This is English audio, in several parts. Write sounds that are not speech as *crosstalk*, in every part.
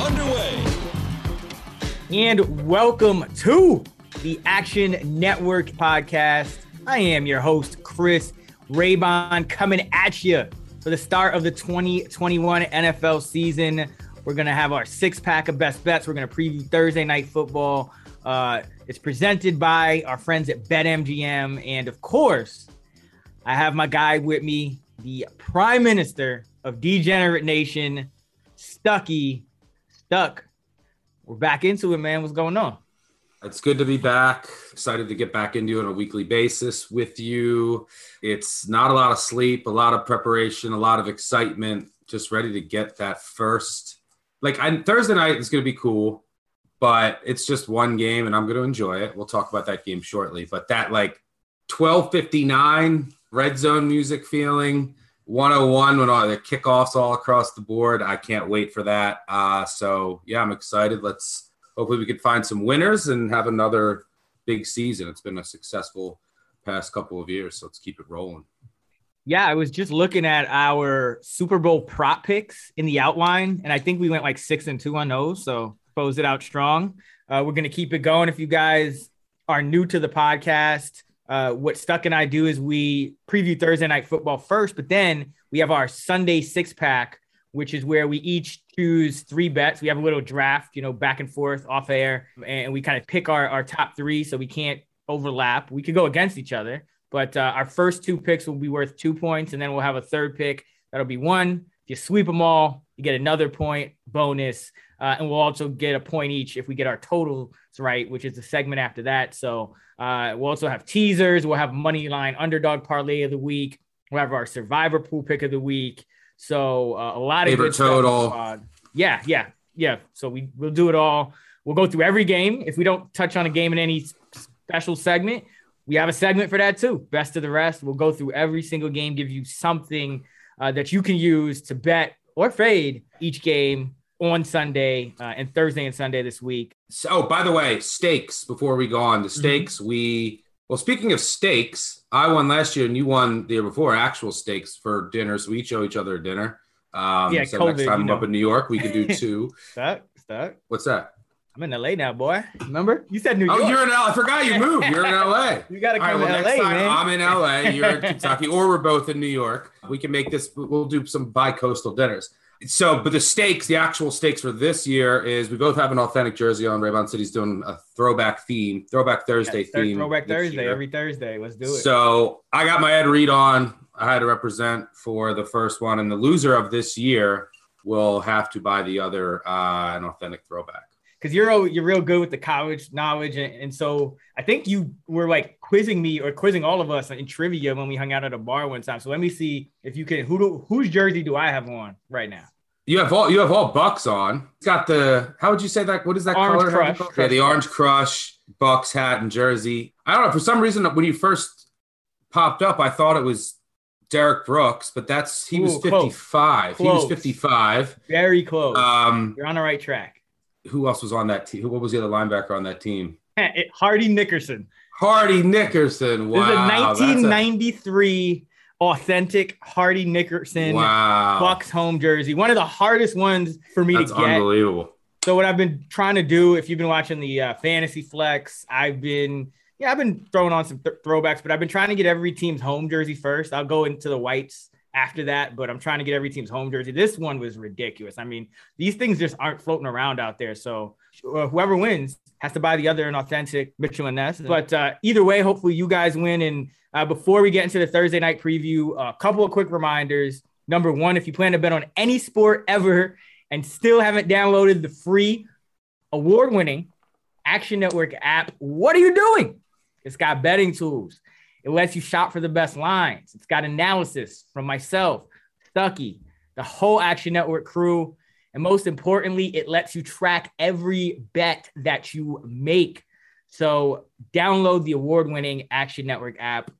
Underway. and welcome to the Action Network podcast. I am your host, Chris Raybon, coming at you for the start of the 2021 NFL season. We're going to have our six pack of best bets. We're going to preview Thursday night football. Uh, it's presented by our friends at BetMGM. And of course, I have my guy with me, the Prime Minister of Degenerate Nation, Stuckey. Stuck. We're back into it, man. What's going on? It's good to be back. Excited to get back into it on a weekly basis with you. It's not a lot of sleep, a lot of preparation, a lot of excitement. Just ready to get that first. Like I, Thursday night is going to be cool, but it's just one game, and I'm going to enjoy it. We'll talk about that game shortly. But that like 12:59 red zone music feeling, 101 when all the kickoffs all across the board. I can't wait for that. Uh, so yeah, I'm excited. Let's hopefully we can find some winners and have another big season. It's been a successful past couple of years, so let's keep it rolling. Yeah, I was just looking at our Super Bowl prop picks in the outline, and I think we went like six and two on those. So close it out strong. Uh, we're gonna keep it going. If you guys are new to the podcast, uh, what Stuck and I do is we preview Thursday night football first, but then we have our Sunday six pack, which is where we each choose three bets. We have a little draft, you know, back and forth off air, and we kind of pick our, our top three so we can't overlap. We could go against each other, but uh, our first two picks will be worth two points, and then we'll have a third pick that'll be one. If you sweep them all, you get another point bonus, uh, and we'll also get a point each if we get our totals right, which is the segment after that. So uh, we'll also have teasers. We'll have money line underdog parlay of the week. We'll have our survivor pool pick of the week. So uh, a lot of Favorite stuff. total. Uh, yeah, yeah, yeah. So we we'll do it all. We'll go through every game. If we don't touch on a game in any special segment, we have a segment for that too. Best of the rest. We'll go through every single game, give you something uh, that you can use to bet or fade each game on Sunday uh, and Thursday and Sunday this week. So, oh, by the way, stakes before we go on, the stakes we well, speaking of stakes, I won last year and you won the year before, actual stakes for dinner. So we each owe each other a dinner. Um, Yeah, so COVID, next time I'm up in New York, we can do *laughs* two. Stuck, stuck. What's that? I'm in LA now, boy. Remember? You said New York. Oh, you're in LA. I forgot you *laughs* moved. You're in LA. You gotta All right, come well, to next LA, time man. I'm in LA, *laughs* you're in Kentucky, or we're both in New York. We can make this, we'll do some bi coastal dinners. So, but the stakes, the actual stakes for this year is we both have an authentic jersey on. Raybon City's doing a throwback theme, throwback Thursday Yeah, thir- theme. Throwback Thursday, year. every Thursday. Let's do it. So I got my Ed Reed on. I had to represent for the first one, and the loser of this year will have to buy the other uh, an authentic throwback. Because you're you're real good with the college knowledge, and, and so I think you were like quizzing me or quizzing all of us in trivia when we hung out at a bar one time. So let me see if you can. Who do whose jersey do I have on right now? You have all you have all Bucs on. It's got the how would you say that? What is that Orange color? Crush. Yeah, the orange crush Bucs hat and jersey. I don't know. For some reason, when you first popped up, I thought it was Derrick Brooks, but that's he was Ooh, close. 55. He was 55. Very close. Um, you're on the right track. Who else was on that team? What was the other linebacker on that team? *laughs* Hardy Nickerson. Hardy Nickerson. Wow, This is a that's a- 1993 authentic Hardy Nickerson Wow. Bucs home jersey. One of the hardest ones for me That's to get. unbelievable. So what I've been trying to do, if you've been watching the uh, fantasy flex, I've been yeah, I've been throwing on some th- throwbacks, but I've been trying to get every team's home jersey first. I'll go into the whites after that, but I'm trying to get every team's home jersey. This one was ridiculous. I mean, these things just aren't floating around out there. So uh, whoever wins has to buy the other an authentic Mitchell and Ness. But uh, either way, hopefully you guys win. And uh, before we get into the Thursday night preview, a couple of quick reminders. Number one, if you plan to bet on any sport ever and still haven't downloaded the free award winning Action Network app, what are you doing? It's got betting tools. It lets you shop for the best lines. It's got analysis from myself, Stuckey, the whole Action Network crew. And most importantly, it lets you track every bet that you make. So download the award winning Action Network app.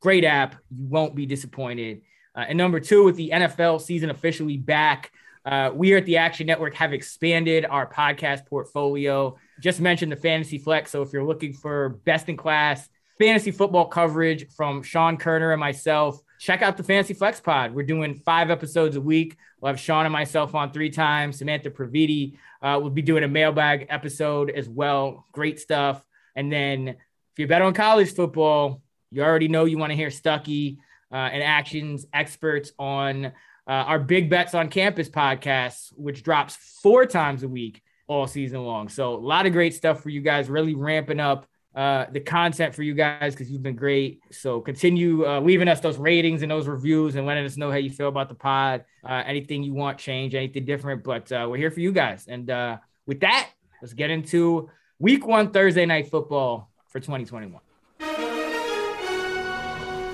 Great app. You won't be disappointed. Uh, and number two, with the NFL season officially back, uh, we at the Action Network have expanded our podcast portfolio. Just mentioned the Fantasy Flex. So if you're looking for best in class fantasy football coverage from Sean Koerner and myself, check out the Fantasy Flex Pod. We're doing five episodes a week. We'll have Sean and myself on three times. Samantha Praviti uh, will be doing a mailbag episode as well. Great stuff. And then if you bet on college football, you already know you want to hear Stuckey uh, and Actions experts on uh, our Big Bets on Campus podcast, which drops four times a week all season long. So a lot of great stuff for you guys, really ramping up uh, the content for you guys because you've been great. So continue uh, leaving us those ratings and those reviews and letting us know how you feel about the pod. Uh, anything you want change, anything different. But uh, we're here for you guys. And uh, with that, let's get into week one Thursday night football for 2021.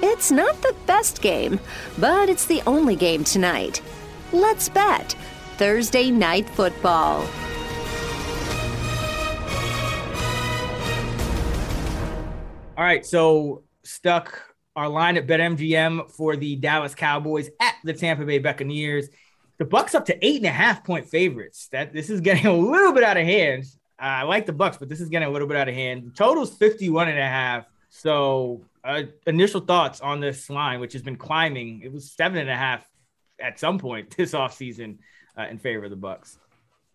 It's not the best game, but it's the only game tonight. Let's bet Thursday night football. All right, so stuck our line at BetMGM for the Dallas Cowboys at the Tampa Bay Buccaneers. The Bucs up to eight and a half point favorites. That this is getting *laughs* a little bit out of hand. I like the Bucs, but this is getting a little bit out of hand. The total's 51 and a half. So uh, initial thoughts on this line, which has been climbing. It was seven and a half at some point *laughs* this offseason uh, in favor of the Bucs.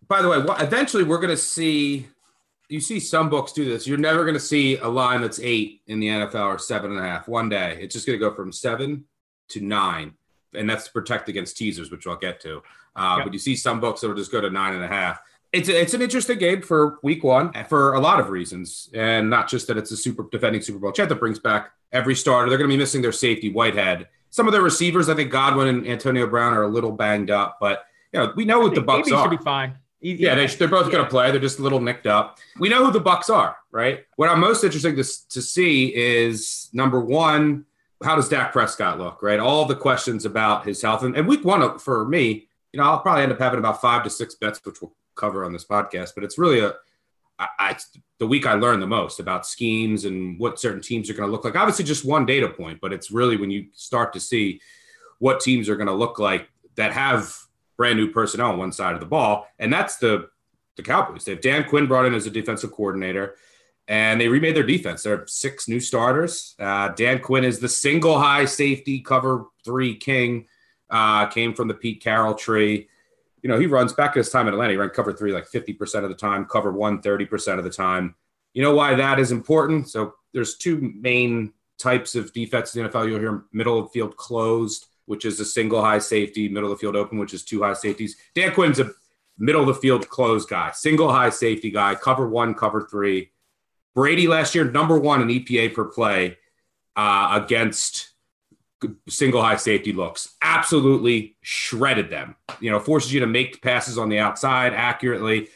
By the way, eventually we're going to see you see some books do this. You're never going to see a line that's eight in the NFL or seven and a half one day. It's just going to go from seven to nine, and that's to protect against teasers, which I'll get to. Uh, yep. But you see some books that will just go to nine and a half. It's a, it's an interesting game for Week One for a lot of reasons, and not just that it's a super defending Super Bowl champ that brings back every starter. They're going to be missing their safety Whitehead. Some of their receivers, I think Godwin and Antonio Brown are a little banged up, but you know we know what the Bucs are. Should be fine. Yeah, they, are both yeah. going to play. They're just a little nicked up. We know who the Bucs are, right? What I'm most interested to, to see is number one, how does Dak Prescott look, right? All the questions about his health. And, and week one uh, for me, you know, I'll probably end up having about five to six bets, which we'll cover on this podcast. But it's really a, I, I, the week I learned the most about schemes and what certain teams are going to look like. Obviously, just one data point, but it's really when you start to see what teams are going to look like that have brand new personnel on one side of the ball, and that's the the Cowboys. They have Dan Quinn brought in as a defensive coordinator, and they remade their defense. There are six new starters. Uh, Dan Quinn is the single high safety cover three king. Uh, came from the Pete Carroll tree. You know, he runs back at his time in Atlanta. He ran cover three like 50% of the time, cover one 30% of the time. You know why that is important? So there's two main types of defense in the NFL. You'll hear middle of field closed which is a single high safety, middle of the field open, which is two high safeties. Dan Quinn's a middle of the field closed guy, single high safety guy, cover one, cover three. Brady last year, number one in EPA per play uh, against single high safety looks. Absolutely shredded them. You know, forces you to make passes on the outside accurately.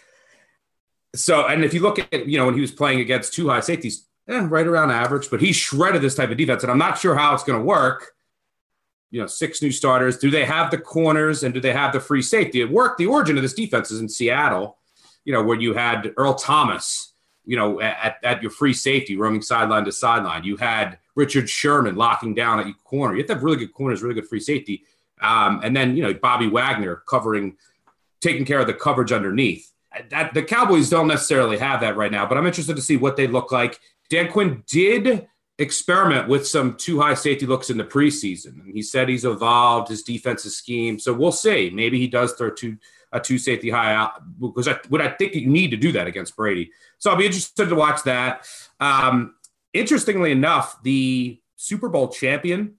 So, and if you look at, you know, when he was playing against two high safeties, eh, right around average, but he shredded this type of defense. And I'm not sure how it's going to work you know, six new starters. Do they have the corners and do they have the free safety? It worked. The origin of this defense is in Seattle, you know, where you had Earl Thomas, you know, at, at your free safety, roaming sideline to sideline. You had Richard Sherman locking down at your corner. You have to have really good corners, really good free safety. Um, and then, you know, Bobby Wagner covering, taking care of the coverage underneath. That, the Cowboys don't necessarily have that right now, but I'm interested to see what they look like. Dan Quinn did experiment with some too high safety looks in the preseason. And he said he's evolved his defensive scheme. So we'll see. Maybe he does throw two a two safety high out because I I think you need to do that against Brady. So I'll be interested to watch that. Um, interestingly enough, the Super Bowl champion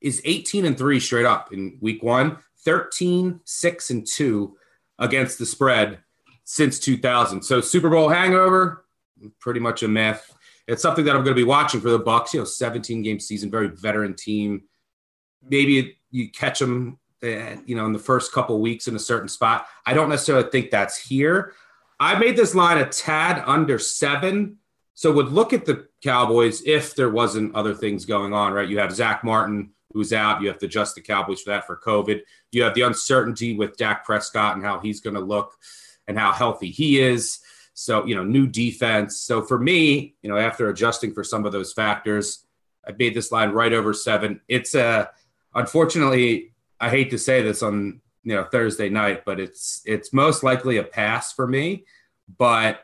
is 18 and 3 straight up in week one, 13, 6 and 2 against the spread since 2000. So Super Bowl hangover, pretty much a myth it's something that I'm going to be watching for the Bucs. You know, 17 game season, very veteran team. Maybe you catch them, uh, you know, in the first couple weeks in a certain spot. I don't necessarily think that's here. I made this line a tad under seven. So would look at the Cowboys if there wasn't other things going on, right? You have Zach Martin who's out. You have to adjust the Cowboys for that for COVID. You have the uncertainty with Dak Prescott and how he's going to look and how healthy he is. So, you know, new defense. So for me, you know, after adjusting for some of those factors, I made this line right over seven. It's a, unfortunately, I hate to say this on, you know, Thursday night, but it's, it's most likely a pass for me. But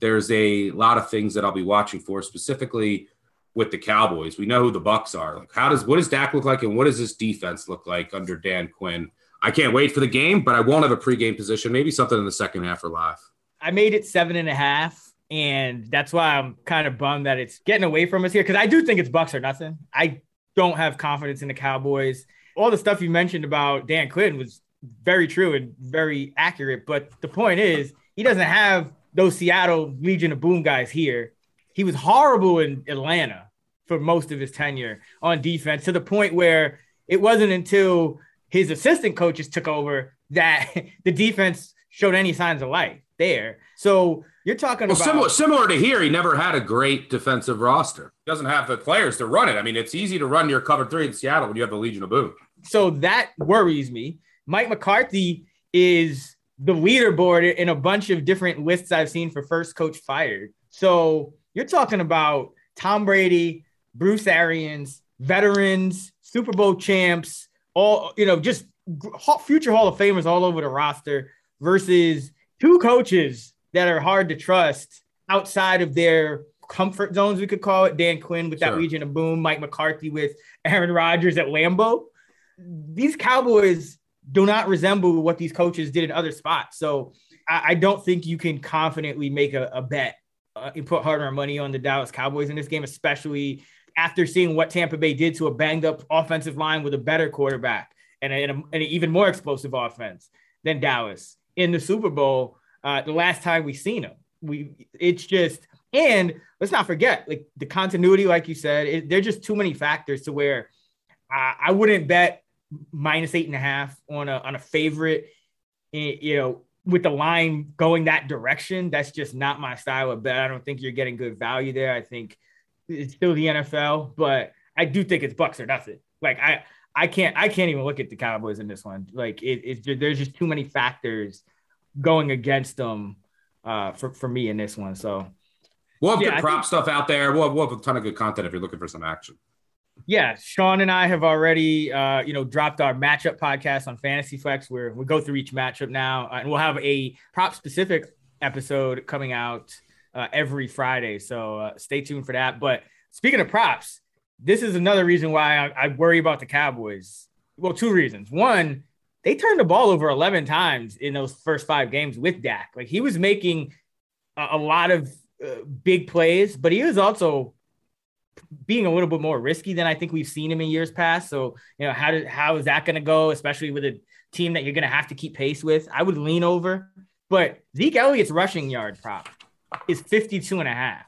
there's a lot of things that I'll be watching for, specifically with the Cowboys. We know who the Bucs are. Like, how does what does Dak look like, and what does this defense look like under Dan Quinn? I can't wait for the game, but I won't have a pregame position. Maybe something in the second half or live. I made it seven and a half, and that's why I'm kind of bummed that it's getting away from us here because I do think it's Bucs or nothing. I don't have confidence in the Cowboys. All the stuff you mentioned about Dan Quinn was very true and very accurate, but the point is he doesn't have those Seattle Legion of Boom guys here. He was horrible in Atlanta for most of his tenure on defense to the point where it wasn't until his assistant coaches took over that *laughs* the defense showed any signs of life there. So you're talking well, about similar, similar to here. He never had a great defensive roster. He doesn't have the players to run it. I mean, it's easy to run your cover three in Seattle when you have the Legion of Boom. So that worries me. Mike McCarthy is the leaderboard in a bunch of different lists I've seen for first coach fired. So you're talking about Tom Brady, Bruce Arians, veterans, Super Bowl champs, all you know, just future Hall of Famers all over the roster versus two coaches that are hard to trust outside of their comfort zones, we could call it. Dan Quinn with that Sure. Legion of Boom, Mike McCarthy with Aaron Rodgers at Lambeau. These Cowboys do not resemble what these coaches did in other spots. So I, I don't think you can confidently make a, a bet uh, and put hard earned money on the Dallas Cowboys in this game, especially after seeing what Tampa Bay did to a banged up offensive line with a better quarterback and, a, and, a, and an even more explosive offense than Dallas in the Super Bowl. Uh, the last time we seen them, we it's just and let's not forget like the continuity, like you said, it, there're just too many factors to where uh, I wouldn't bet minus eight and a half on a on a favorite. eh, You know, with the line going that direction, that's just not my style of bet. I don't think you're getting good value there. I think it's still the NFL, but I do think it's Bucs or nothing. Like I, I can't, I can't even look at the Cowboys in this one. Like it, it's there's just too many factors going against them uh, for for me in this one. So We'll have Yeah, good prop think- stuff out there. We'll have, we'll have a ton of good content if you're looking for some action. yeah, Sean and I have already, uh, you know, dropped our matchup podcast on Fantasy Flex, where we go through each matchup now, and we'll have a prop specific episode coming out uh, every Friday. So uh, stay tuned for that. But speaking of props, this is another reason why I, I worry about the Cowboys. Well, two reasons. One, they turned the ball over 11 times in those first five games with Dak. Like he was making a, a lot of uh, big plays, but he was also being a little bit more risky than I think we've seen him in years past. So, you know, how did how is that going to go, especially with a team that you're going to have to keep pace with? I would lean over, but Zeke Elliott's rushing yard prop is 52 and a half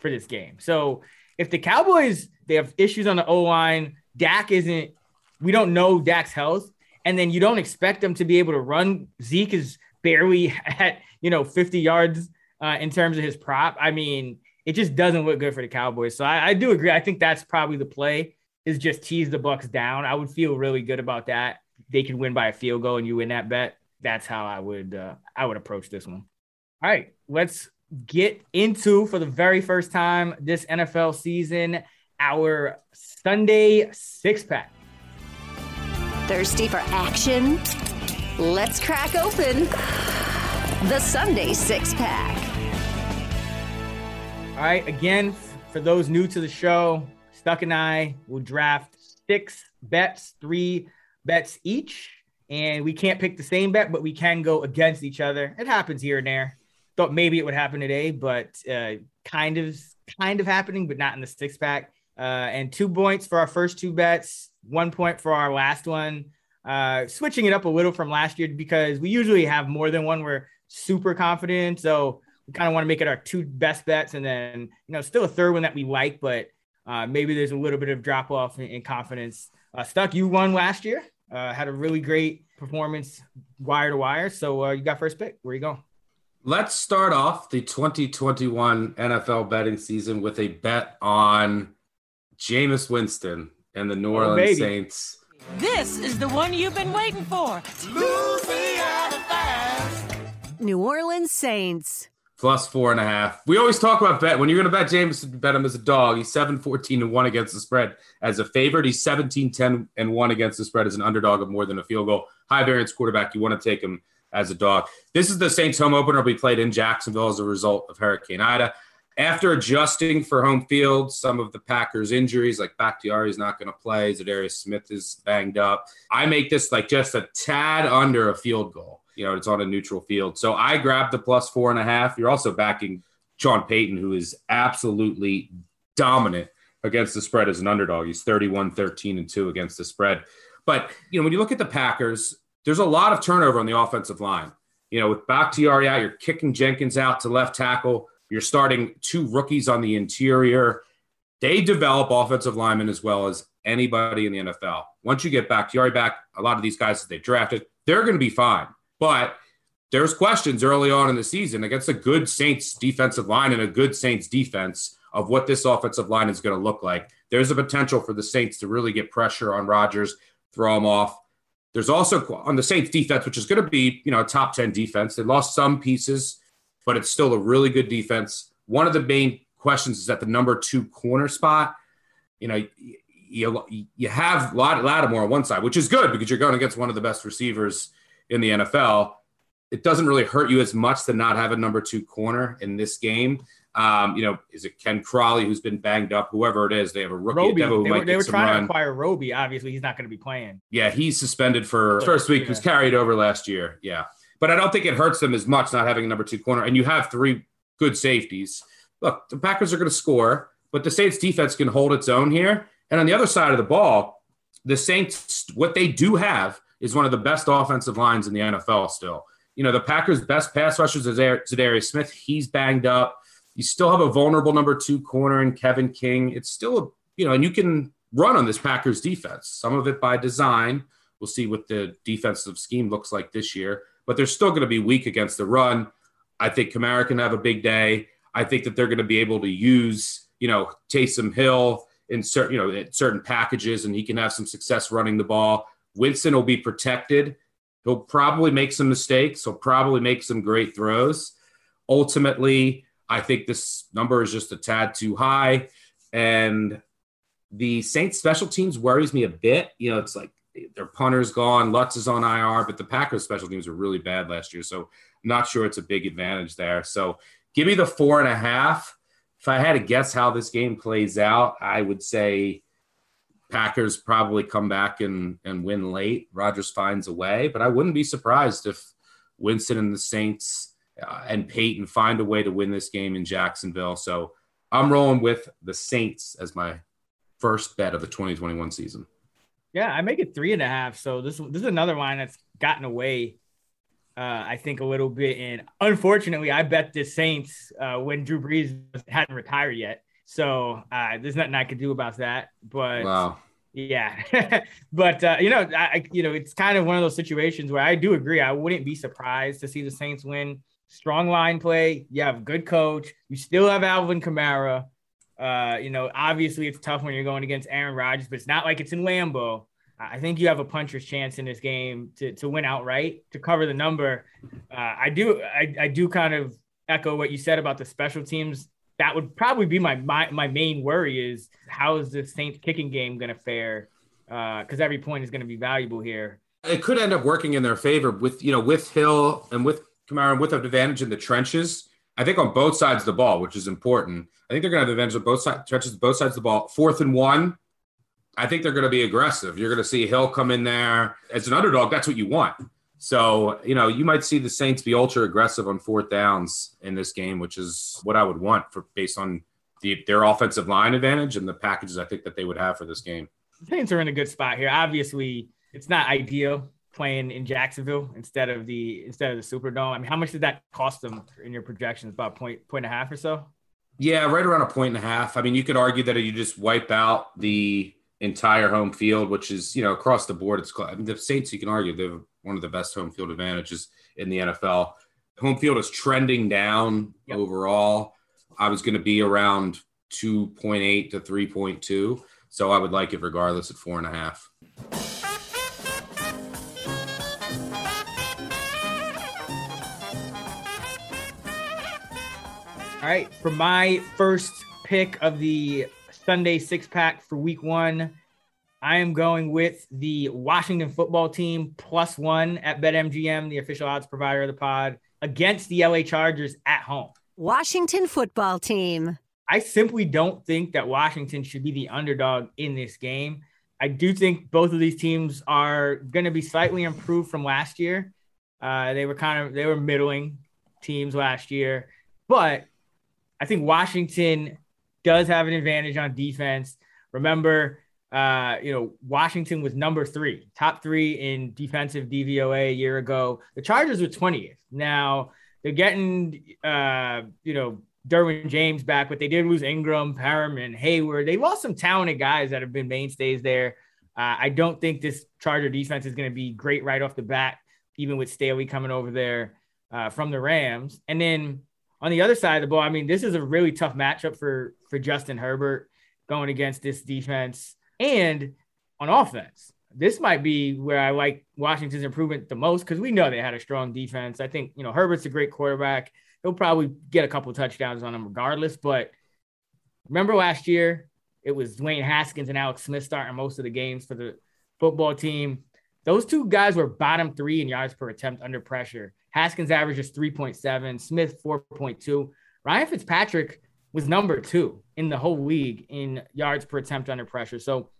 for this game. So, if the Cowboys they have issues on the O line, Dak isn't we don't know Dak's health, and then you don't expect them to be able to run. Zeke is barely *laughs* at you know 50 yards uh, in terms of his prop. I mean, it just doesn't look good for the Cowboys. So I, I do agree. I think that's probably the play is just tease the Bucs down. I would feel really good about that. They could win by a field goal and you win that bet. That's how I would uh, I would approach this one. All right, let's get into for the very first time this NFL season our Sunday six pack. Thirsty for action? Let's crack open the Sunday six pack. All right. Again, for those new to the show, Stuck and I will draft six bets, three bets each. And we can't pick the same bet, but we can go against each other. It happens here and there. Thought maybe it would happen today, but uh, kind of, kind of happening, but not in the six pack. Uh, and two points for our first two bets, one point for our last one. Uh, switching it up a little from last year because we usually have more than one. We're super confident, so we kind of want to make it our two best bets, and then you know still a third one that we like, but uh, maybe there's a little bit of drop off in, in confidence. Uh, Stuck, you won last year. Uh, had a really great performance, wire to wire. So you got first pick. Where you going? Let's start off the 2021 NFL betting season with a bet on Jameis Winston and the New Oh, Orleans baby. Saints. This is the one you've been waiting for. New Orleans Saints. plus four and a half. We always talk about bet when you're going to bet James, bet him as a dog. He's 7 14 and 1 against the spread as a favorite. He's 17 10 and 1 against the spread as an underdog of more than a field goal. High variance quarterback. You want to take him as a dog. This is the Saints home opener. Be played in Jacksonville as a result of Hurricane Ida. After adjusting for home field, some of the Packers' injuries, like Bakhtiari is not going to play. Za'Darius Smith is banged up. I make this like just a tad under a field goal. You know, it's on a neutral field. So I grabbed the plus four and a half. You're also backing Sean Payton, who is absolutely dominant against the spread as an underdog. He's 31, 13, and 2 against the spread. But, you know, when you look at the Packers, there's a lot of turnover on the offensive line. You know, with Bakhtiari out, you're kicking Jenkins out to left tackle. You're starting two rookies on the interior. They develop offensive linemen as well as anybody in the NFL. Once you get Bakhtiari back, a lot of these guys that they drafted, they're going to be fine. But there's questions early on in the season against a good Saints defensive line and a good Saints defense of what this offensive line is going to look like. There's a potential for the Saints to really get pressure on Rodgers, throw him off. There's also on the Saints defense, which is going to be, you know, a top 10 defense. They lost some pieces, but it's still a really good defense. One of the main questions is at the number two corner spot. You know, you, you have Lattimore on one side, which is good because you're going against one of the best receivers in the NFL. It doesn't really hurt you as much to not have a number two corner in this game. Um, you know, is it Ken Crawley who's been banged up? Whoever it is, they have a rookie. Roby, at Devo who they were, they were trying run. to acquire Roby. Obviously, he's not going to be playing. Yeah, he's suspended for first week. Was carried over last year. Yeah, but I don't think it hurts them as much not having a number two corner. And you have three good safeties. Look, the Packers are going to score, but the Saints defense can hold its own here. And on the other side of the ball, the Saints, what they do have is one of the best offensive lines in the NFL. Still, you know, the Packers' best pass rushers is Za'Darius Smith. He's banged up. You still have a vulnerable number two corner in Kevin King. It's still a you know, and you can run on this Packers defense. Some of it by design. We'll see what the defensive scheme looks like this year, but they're still going to be weak against the run. I think Kamara can have a big day. I think that they're going to be able to use, you know, Taysom Hill in certain, you know, in certain packages, and he can have some success running the ball. Winston will be protected. He'll probably make some mistakes. He'll probably make some great throws. Ultimately, I think this number is just a tad too high. And the Saints special teams worries me a bit. You know, it's like their punter's gone, Lutz is on IR, but the Packers special teams were really bad last year. So I'm not sure it's a big advantage there. So give me the four and a half. If I had to guess how this game plays out, I would say Packers probably come back and, and win late. Rodgers finds a way, but I wouldn't be surprised if Winston and the Saints uh, and Payton find a way to win this game in Jacksonville. So I'm rolling with the Saints as my first bet of the 2021 season. Yeah, I make it three and a half. So this this is another line that's gotten away. Uh, I think a little bit, and unfortunately, I bet the Saints uh, when Drew Brees hadn't retired yet. So uh, there's nothing I could do about that. But wow. yeah, *laughs* but uh, you know, I you know, it's kind of one of those situations where I do agree. I wouldn't be surprised to see the Saints win. Strong line play. You have good coach. You still have Alvin Kamara. Uh, you know, obviously it's tough when you're going against Aaron Rodgers, but it's not like it's in Lambeau. I think you have a puncher's chance in this game to, to win outright to cover the number. Uh, I do I, I do kind of echo what you said about the special teams. That would probably be my my, my main worry is how is the Saints kicking game going to fare? Because uh, every point is going to be valuable here. It could end up working in their favor with you know with Hill and with Kamara and with an advantage in the trenches. I think on both sides of the ball, which is important. I think they're going to have advantage on both sides, trenches, both sides of the ball. Fourth and one, I think they're going to be aggressive. You're going to see Hill come in there as an underdog. That's what you want. So, you know, you might see the Saints be ultra aggressive on fourth downs in this game, which is what I would want for based on the, their offensive line advantage and the packages I think that they would have for this game. The Saints are in a good spot here. Obviously, it's not ideal playing in Jacksonville instead of the instead of the Superdome. I mean, how much did that cost them in your projections? About point point and a half or so. Yeah, right around a point and a half. I mean, you could argue that you just wipe out the entire home field, which is you know across the board. It's I mean, the Saints. You can argue they're one of the best home field advantages in the NFL. Home field is trending down yep. overall. I was going to be around 2.8 to 3.2. So I would like it regardless at four and a half. All right, for my first pick of the Sunday six pack for week one, I am going with the Washington football team plus one at BetMGM, the official odds provider of the pod, against the LA Chargers at home. Washington football team. I simply don't think that Washington should be the underdog in this game. I do think both of these teams are going to be slightly improved from last year. Uh, they were kind of they were middling teams last year, but I think Washington does have an advantage on defense. Remember, uh, you know, Washington was number three, top three in defensive DVOA a year ago. The Chargers were 20th. Now they're getting, uh, you know, Derwin James back, but they did lose Ingram, Parham, and Hayward. They lost some talented guys that have been mainstays there. Uh, I don't think this Charger defense is going to be great right off the bat, even with Staley coming over there uh, from the Rams. And then on the other side of the ball, I mean, this is a really tough matchup for for Justin Herbert going against this defense and on offense. This might be where I like Washington's improvement the most because we know they had a strong defense. I think you know Herbert's a great quarterback. He'll probably get a couple touchdowns on him regardless. But remember last year, it was Dwayne Haskins and Alex Smith starting most of the games for the football team. Those two guys were bottom three in yards per attempt under pressure. Haskins averages 3.7, Smith 4.2. Ryan Fitzpatrick was number two in the whole league in yards per attempt under pressure. So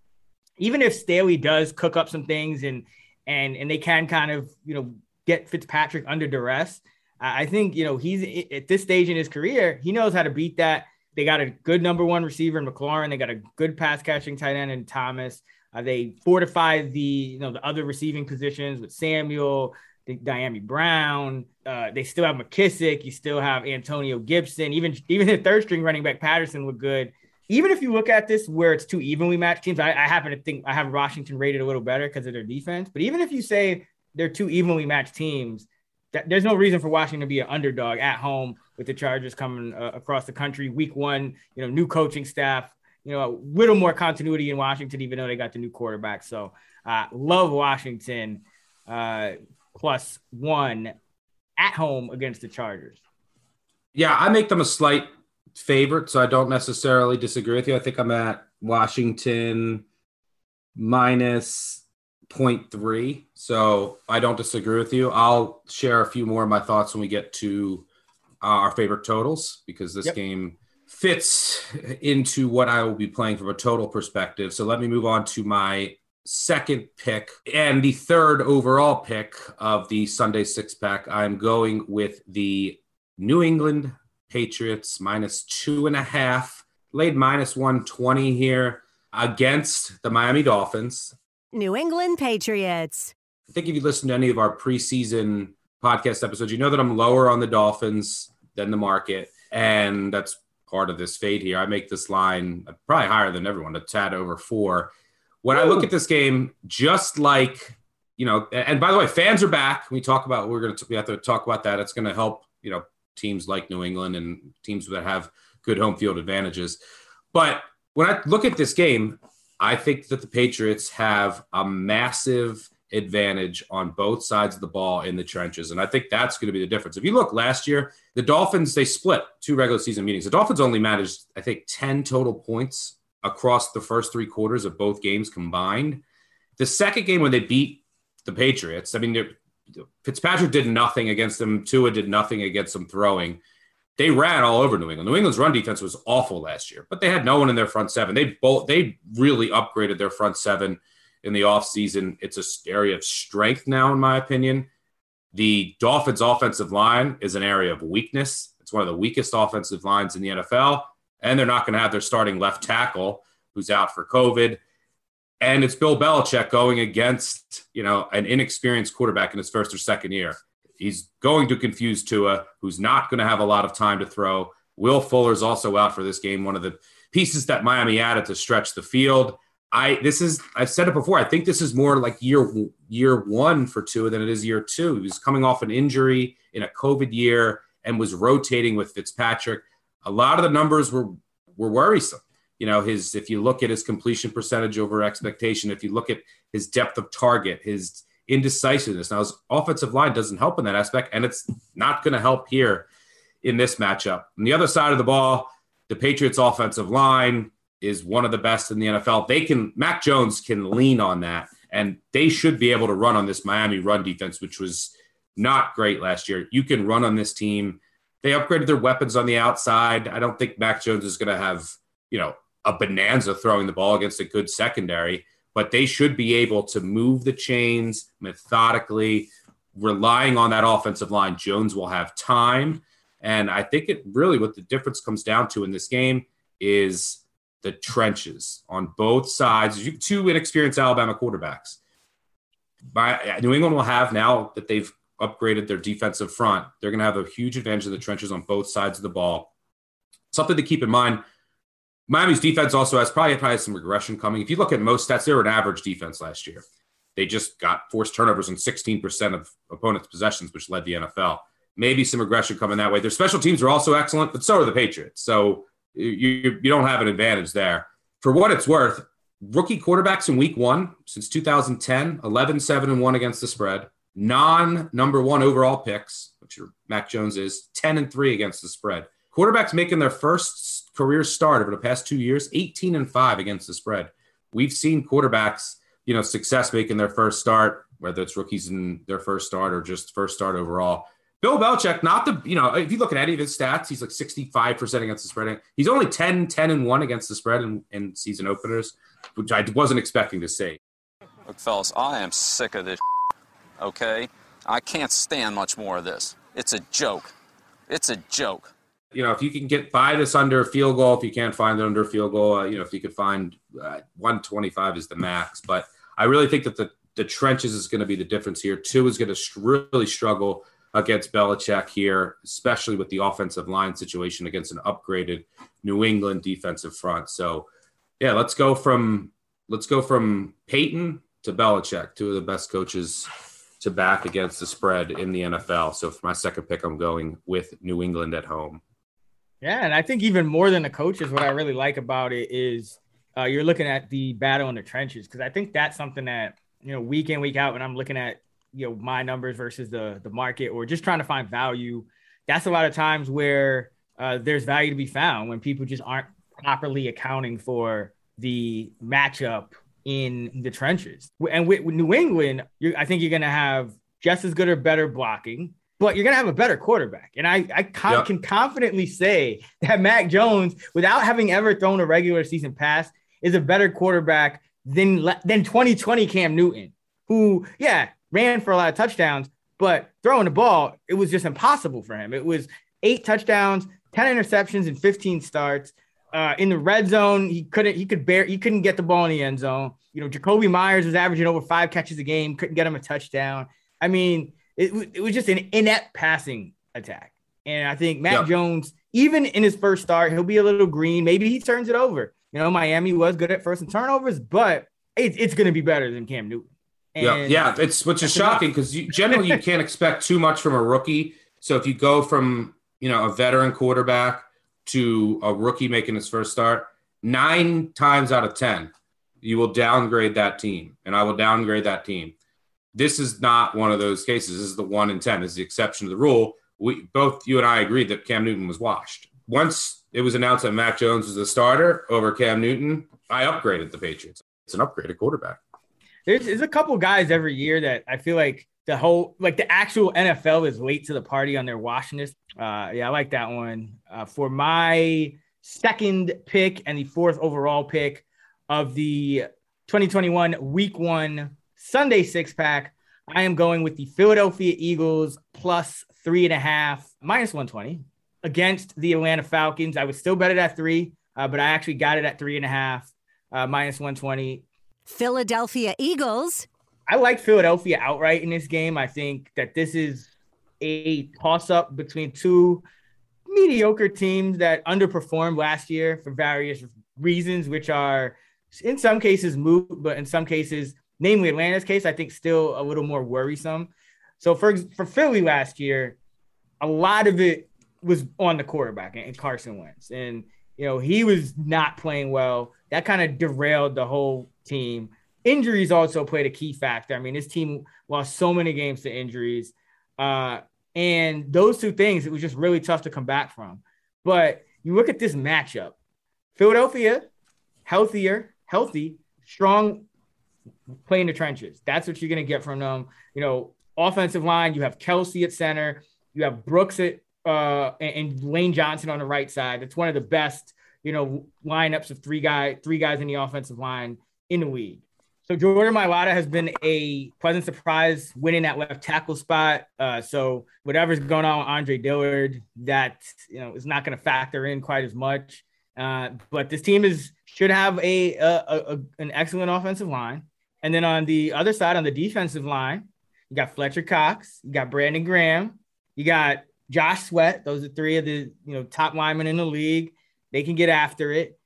even if Staley does cook up some things and and and they can kind of you know get Fitzpatrick under duress, I think you know he's at this stage in his career, he knows how to beat that. They got a good number one receiver in McLaurin. They got a good pass catching tight end in Thomas. Uh, they fortified the you know the other receiving positions with Samuel, Dyami Brown. Uh, they still have McKissic. You still have Antonio Gibson. Even even the third string running back Patterson looked good. Even if you look at this where it's two evenly matched teams, I, I happen to think I have Washington rated a little better because of their defense. But even if you say they're two evenly matched teams, that, there's no reason for Washington to be an underdog at home with the Chargers coming uh, across the country. Week one, you know, new coaching staff. You know, a little more continuity in Washington, even though they got the new quarterback. So, uh, love Washington. Uh, plus one at home against the Chargers. Yeah, I make them a slight favorite, so I don't necessarily disagree with you. I think I'm at Washington minus 0.3. So I don't disagree with you. I'll share a few more of my thoughts when we get to uh, our favorite totals because this yep. game fits into what I will be playing from a total perspective. So let me move on to my second pick and the third overall pick of the Sunday six pack. I'm going with the New England Patriots minus two and a half, laid minus 120 here against the Miami Dolphins. New England Patriots. I think if you listen to any of our preseason podcast episodes, you know that I'm lower on the Dolphins than the market. And that's part of this fade here. I make this line probably higher than everyone, a tad over four. When Ooh. I look at this game, just like you know, and by the way, fans are back. We talk about we're going to we have to talk about that. It's going to help you know teams like New England and teams that have good home field advantages. But when I look at this game, I think that the Patriots have a massive advantage on both sides of the ball in the trenches. And I think that's going to be the difference. If you look last year, the Dolphins, they split two regular season meetings. The Dolphins only managed, I think, 10 total points across the first three quarters of both games combined. The second game when they beat the Patriots, I mean, Fitzpatrick did nothing against them. Tua did nothing against them throwing. They ran all over New England. New England's run defense was awful last year, but they had no one in their front seven. They both they really upgraded their front seven in the offseason. It's a area of strength now, in my opinion. The Dolphins' offensive line is an area of weakness. It's one of the weakest offensive lines in the NFL and they're not going to have their starting left tackle who's out for COVID. And it's Bill Belichick going against, you know, an inexperienced quarterback in his first or second year. He's going to confuse Tua, who's not going to have a lot of time to throw. Will Fuller's also out for this game, one of the pieces that Miami added to stretch the field. I this is I've said it before. I think this is more like year year one for Tua than it is year two. He was coming off an injury in a COVID year and was rotating with Fitzpatrick a lot of the numbers were were worrisome. You know, his if you look at his completion percentage over expectation, if you look at his depth of target, his indecisiveness. Now his offensive line doesn't help in that aspect, and it's not going to help here in this matchup. On the other side of the ball, the Patriots offensive line is one of the best in the NFL. They can Mac Jones can lean on that and they should be able to run on this Miami run defense which was not great last year. You can run on this team. They upgraded their weapons on the outside. I don't think Mac Jones is going to have, you know, a bonanza throwing the ball against a good secondary, but they should be able to move the chains methodically, relying on that offensive line. Jones will have time and I think it really what the difference comes down to in this game is the trenches on both sides. Two inexperienced Alabama quarterbacks. By, New England will have now that they've upgraded their defensive front, they're going to have a huge advantage in the trenches on both sides of the ball. Something to keep in mind. Miami's defense also has probably, probably some regression coming. If you look at most stats, they were an average defense last year. They just got forced turnovers on 16% of opponents' possessions, which led the NFL maybe some aggression coming that way. Their special teams are also excellent, but so are the Patriots. So you, you don't have an advantage there. For what it's worth, rookie quarterbacks in week one since 2010, 11, 7, and 1 against the spread. Non number one overall picks, which are Mac Jones is, 10 and 3 against the spread. Quarterbacks making their first career start over the past two years, 18 and 5 against the spread. We've seen quarterbacks, you know, success making their first start, whether it's rookies in their first start or just first start overall. Bill Belichick, not the, you know, if you look at any of his stats, he's like 65% against the spread. He's only 10, 10 and 1 against the spread in, in season openers, which I wasn't expecting to see. Look, fellas, I am sick of this, okay? I can't stand much more of this. It's a joke. It's a joke. You know, if you can get by this under a field goal, if you can't find it under a field goal, uh, you know, if you could find uh, 125 is the max. But I really think that the, the trenches is going to be the difference here. Tua is going to really struggle against Belichick here, especially with the offensive line situation against an upgraded New England defensive front. So, yeah, let's go from let's go from Payton to Belichick, two of the best coaches to back against the spread in the NFL. So for my second pick, I'm going with New England at home. Yeah, and I think even more than the coaches, what I really like about it is uh, you're looking at the battle in the trenches because I think that's something that you know week in week out when I'm looking at you know my numbers versus the the market or just trying to find value that's a lot of times where uh, there's value to be found when people just aren't properly accounting for the matchup in the trenches and with, with new england i think you're going to have just as good or better blocking but you're going to have a better quarterback. And I, I yep. can confidently say that Mac Jones, without having ever thrown a regular season pass, is a better quarterback than, than 2020 Cam Newton, who, yeah, ran for a lot of touchdowns, but throwing the ball, it was just impossible for him. It was eight touchdowns, 10 interceptions, and 15 starts. Uh, in the red zone, he couldn't, he could bear, he couldn't get the ball in the end zone. You know, Jakobi Meyers was averaging over five catches a game, couldn't get him a touchdown. I mean, it, it was just an inept passing attack. And I think Mac yep. Jones, even in his first start, he'll be a little green. Maybe he turns it over. You know, Miami was good at first and turnovers, but it, it's going to be better than Cam Newton yeah, yeah, it's which is shocking because generally you can't *laughs* expect too much from a rookie. So if you go from you know a veteran quarterback to a rookie making his first start, nine times out of ten, you will downgrade that team, and I will downgrade that team. This is not one of those cases. This is the one in ten. This is the exception to the rule. We both you and I agreed that Cam Newton was washed. Once it was announced that Mac Jones was the starter over Cam Newton, I upgraded the Patriots. It's an upgraded quarterback there's, there's a couple guys every year that I feel like the whole like the actual NFL is late to the party on their washiness. Uh, yeah, I like that one. Uh, for my second pick and the fourth overall pick of the 2021 Week One Sunday six pack, I am going with the Philadelphia Eagles plus three and a half, minus 120 against the Atlanta Falcons. I was still bet it at three, uh, but I actually got it at three and a half, uh, minus 120. Philadelphia Eagles. I like Philadelphia outright in this game. I think that this is a toss up between two mediocre teams that underperformed last year for various reasons, which are in some cases moot, but in some cases, namely Atlanta's case, I think still a little more worrisome. So for for Philly last year, a lot of it was on the quarterback and Carson Wentz, and You know, he was not playing well. That kind of derailed the whole team. Injuries also played a key factor. I mean, this team lost so many games to injuries. Uh, and those two things, it was just really tough to come back from. But you look at this matchup Philadelphia, healthier, healthy, strong, play in the trenches. That's what you're going to get from them. You know, offensive line, you have Kelce at center, you have Brooks at uh, and, Lane Johnson on the right side. It's one of the best, you know, lineups of three guy, three guys in the offensive line in the league. So Jordan Mailata has been a pleasant surprise winning that left tackle spot. Uh, so whatever's going on with Andre Dillard, that you know is not going to factor in quite as much. Uh, but this team is should have a, a, a, an excellent offensive line. And then on the other side, on the defensive line, you got Fletcher Cox, you got Brandon Graham, you got Josh Sweat. Those are three of the you know top linemen in the league. They can get after it.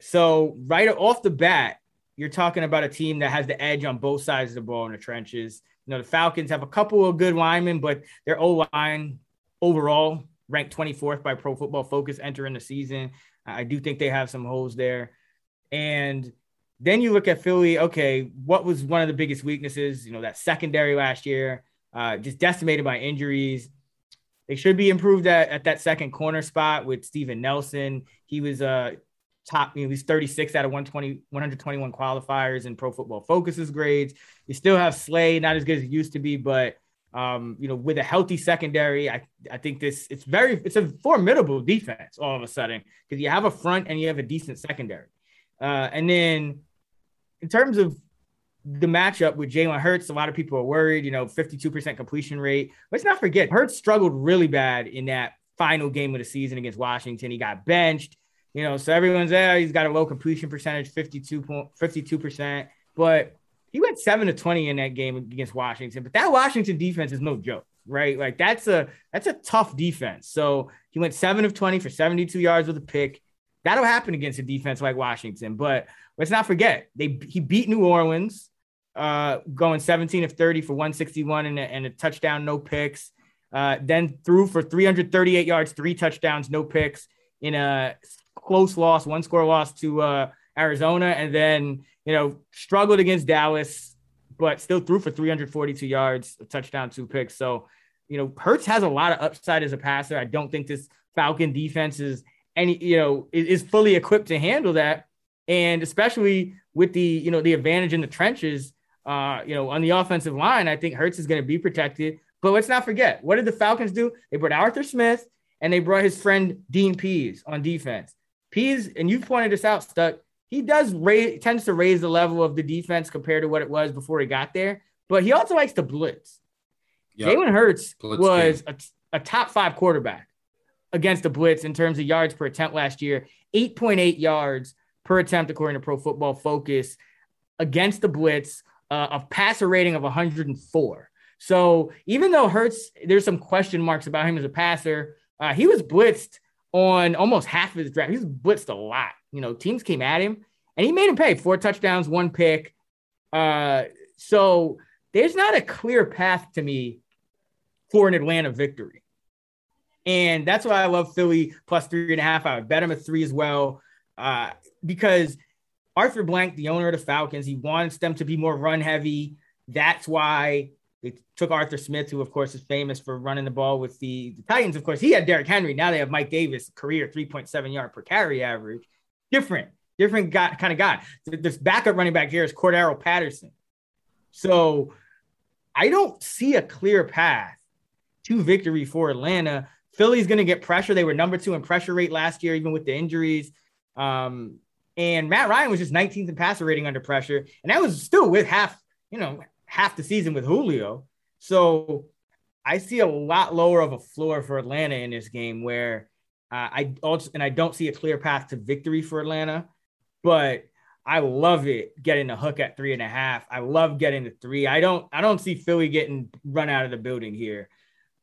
So right off the bat, you're talking about a team that has the edge on both sides of the ball in the trenches. You know, the Falcons have a couple of good linemen, but their O line overall ranked 24th by Pro Football Focus entering the season. I do think they have some holes there. And then you look at Philly. Okay, what was one of the biggest weaknesses? You know, that secondary last year, uh, just decimated by injuries. They should be improved at, at that second corner spot with Steven Nelson. He was uh, top, you know, he's 36 out of 120, 121 qualifiers in Pro Football Focus's grades. You still have Slay, not as good as it used to be, but um, you know, with a healthy secondary, I, I think this it's very it's a formidable defense all of a sudden because you have a front and you have a decent secondary. Uh, and then in terms of the matchup with Jalen Hurts, a lot of people are worried, you know, 52% completion rate. Let's not forget, Hurts struggled really bad in that final game of the season against Washington. He got benched, you know, so everyone's there. He's got a low completion percentage, 52 52%. But he went seven to 20 in that game against Washington, but that Washington defense is no joke, right? Like that's a that's a tough defense. So he went seven of 20 for 72 yards with a pick. That'll happen against a defense like Washington. But let's not forget, they he beat New Orleans, uh, going 17 of 30 for 161 and a, and a touchdown, no picks. Uh, then threw for 338 yards, three touchdowns, no picks in a close loss, one score loss to uh, Arizona, and then you know struggled against Dallas, but still threw for 342 yards, a touchdown, two picks. So you know Hurts has a lot of upside as a passer. I don't think this Falcon defense is any you know is, fully equipped to handle that, and especially with the you know the advantage in the trenches. Uh, you know, on the offensive line, I think Hurts is going to be protected. But let's not forget, what did the Falcons do? They brought Arthur Smith and they brought his friend Dean Pees on defense. Pees, and you've pointed this out, Stuck he does raise tends to raise the level of the defense compared to what it was before he got there. But he also likes to blitz. Yep. Jalen Hurts blitz was a, a, top five quarterback against the blitz in terms of yards per attempt last year, 8.8 yards per attempt according to Pro Football Focus against the blitz, uh, a passer rating of 104. So even though Hurts, there's some question marks about him as a passer, uh, he was blitzed on almost half of his draft. He was blitzed a lot. You know, teams came at him and he made him pay four touchdowns, one pick. Uh, so there's not a clear path to me for an Atlanta victory. And that's why I love Philly plus three and a half. I would bet him at three as well. Uh, because Arthur Blank, the owner of the Falcons, he wants them to be more run heavy. That's why they took Arthur Smith, who of course is famous for running the ball with the, the Titans. Of course, he had Derrick Henry. Now they have Mike Davis, career 3.7 yard per carry average different, different guy, kind of guy. This backup running back here is Cordarrelle Patterson. So I don't see a clear path to victory for Atlanta. Philly's going to get pressure. They were number two in pressure rate last year, even with the injuries. Um, and Matt Ryan was just 19th in passer rating under pressure, and that was still with half, you know, half the season with Julio. So I see a lot lower of a floor for Atlanta in this game, where uh, I also and I don't see a clear path to victory for Atlanta, but I love it getting the hook at three and a half. I love getting the three. I don't I don't see Philly getting run out of the building here.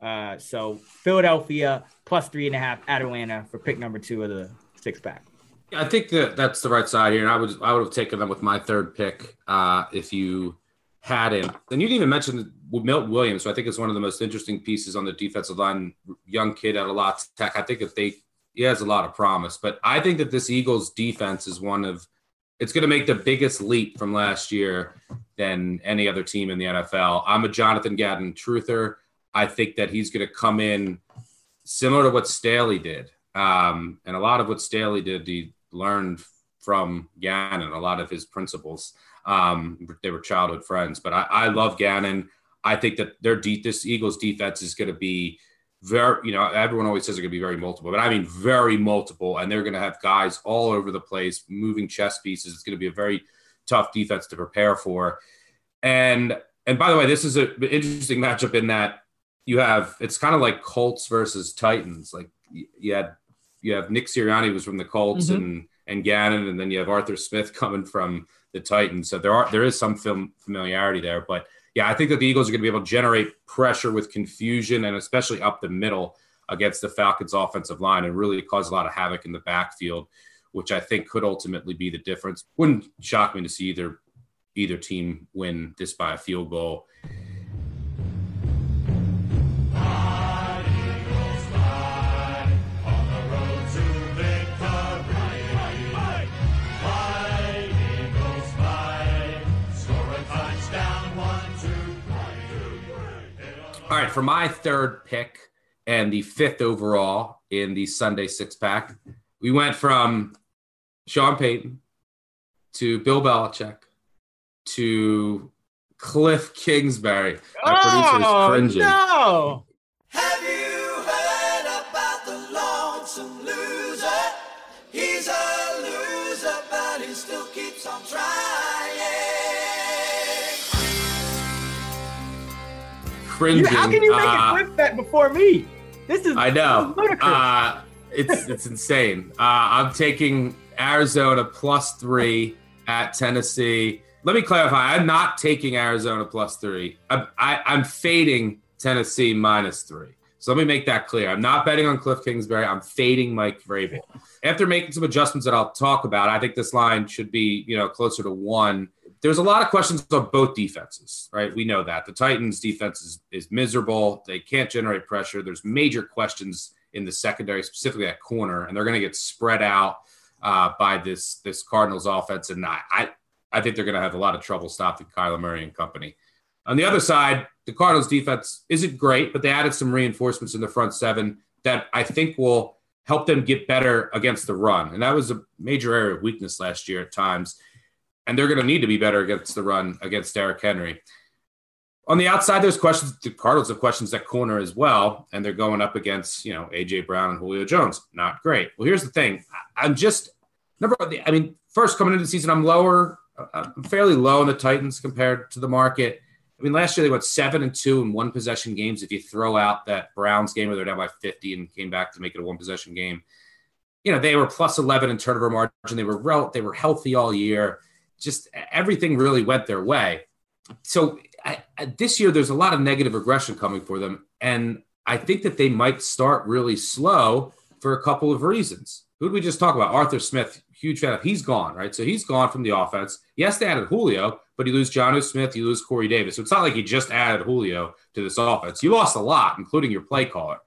Uh, so Philadelphia plus three and a half at Atlanta for pick number two of the six pack. I think that that's the right side here, and I would I would have taken them with my third pick uh, if you had him. And you didn't even mention Milton Williams, so I think it's one of the most interesting pieces on the defensive line. Young kid a lot tech. I think if they he has a lot of promise. But I think that this Eagles defense is one of it's going to make the biggest leap from last year than any other team in the NFL. I'm a Jonathan Gannon truther. I think that he's going to come in similar to what Staley did. Um, and a lot of what Staley did, he learned from Gannon, a lot of his principles. Um, they were childhood friends, but I, I love Gannon. I think that their deep, this Eagles defense is going to be very, you know, everyone always says they're going to be very multiple, but I mean very multiple, and they're going to have guys all over the place moving chess pieces. It's going to be a very tough defense to prepare for. And and by the way, this is an interesting matchup in that you have it's kind of like Colts versus Titans. Like you had you have Nick Sirianni was from the Colts mm-hmm. and and Gannon, and then you have Arthur Smith *laughs* coming from the Titans. So there are there is some film familiarity there, but yeah, I think that the Eagles are going to be able to generate pressure with confusion and especially up the middle against the Falcons' offensive line and really cause a lot of havoc in the backfield, which I think could ultimately be the difference. Wouldn't shock me to see either either team win this by a field goal. All right, for my third pick and the fifth overall in the Sunday six pack, we went from Sean Payton to Bill Belichick to Cliff Kingsbury. My oh, producer's cringing. No. Cringing. how can you make uh, a quick bet before me? This is I know. Uh, it's *laughs* it's insane. Uh, I'm taking Arizona plus three at Tennessee. Let me clarify. I'm not taking Arizona plus three. I'm, I, I'm fading Tennessee minus three. So let me make that clear. I'm not betting on Cliff Kingsbury. I'm fading Mike Vrabel. After making some adjustments that I'll talk about, I think this line should be, you know, closer to one there's a lot of questions on both defenses, right? We know that the Titans defense is, is miserable. They can't generate pressure. There's major questions in the secondary, specifically at corner, and they're going to get spread out uh, by this this Cardinals offense. And I, I, I think they're going to have a lot of trouble stopping Kyler Murray and company. On the other side, the Cardinals defense isn't great, but they added some reinforcements in the front seven that I think will help them get better against the run. And that was a major area of weakness last year at times and they're going to need to be better against the run against Derrick Henry. On the outside, there's questions. The Cardinals have questions at corner as well, and they're going up against you know AJ Brown and Julio Jones. Not great. Well, here's the thing. I'm just number. I mean, first coming into the season, I'm lower. Uh, I'm fairly low in the Titans compared to the market. I mean, last year they went seven and two in one possession games. If you throw out that Browns game where they're down by 50 and came back to make it a one possession game, you know they were plus 11 in turnover margin. They were rel- they were healthy all year just everything really went their way. So I, this year, there's a lot of negative regression coming for them. And I think that they might start really slow for a couple of reasons. Who did we just talk about? Arthur Smith, huge fan of. He's gone, right? So he's gone from the offense. Yes, they added Julio, but you lose Jonnu Smith, you lose Corey Davis. So it's not like you just added Julio to this offense. You lost a lot, including your play caller.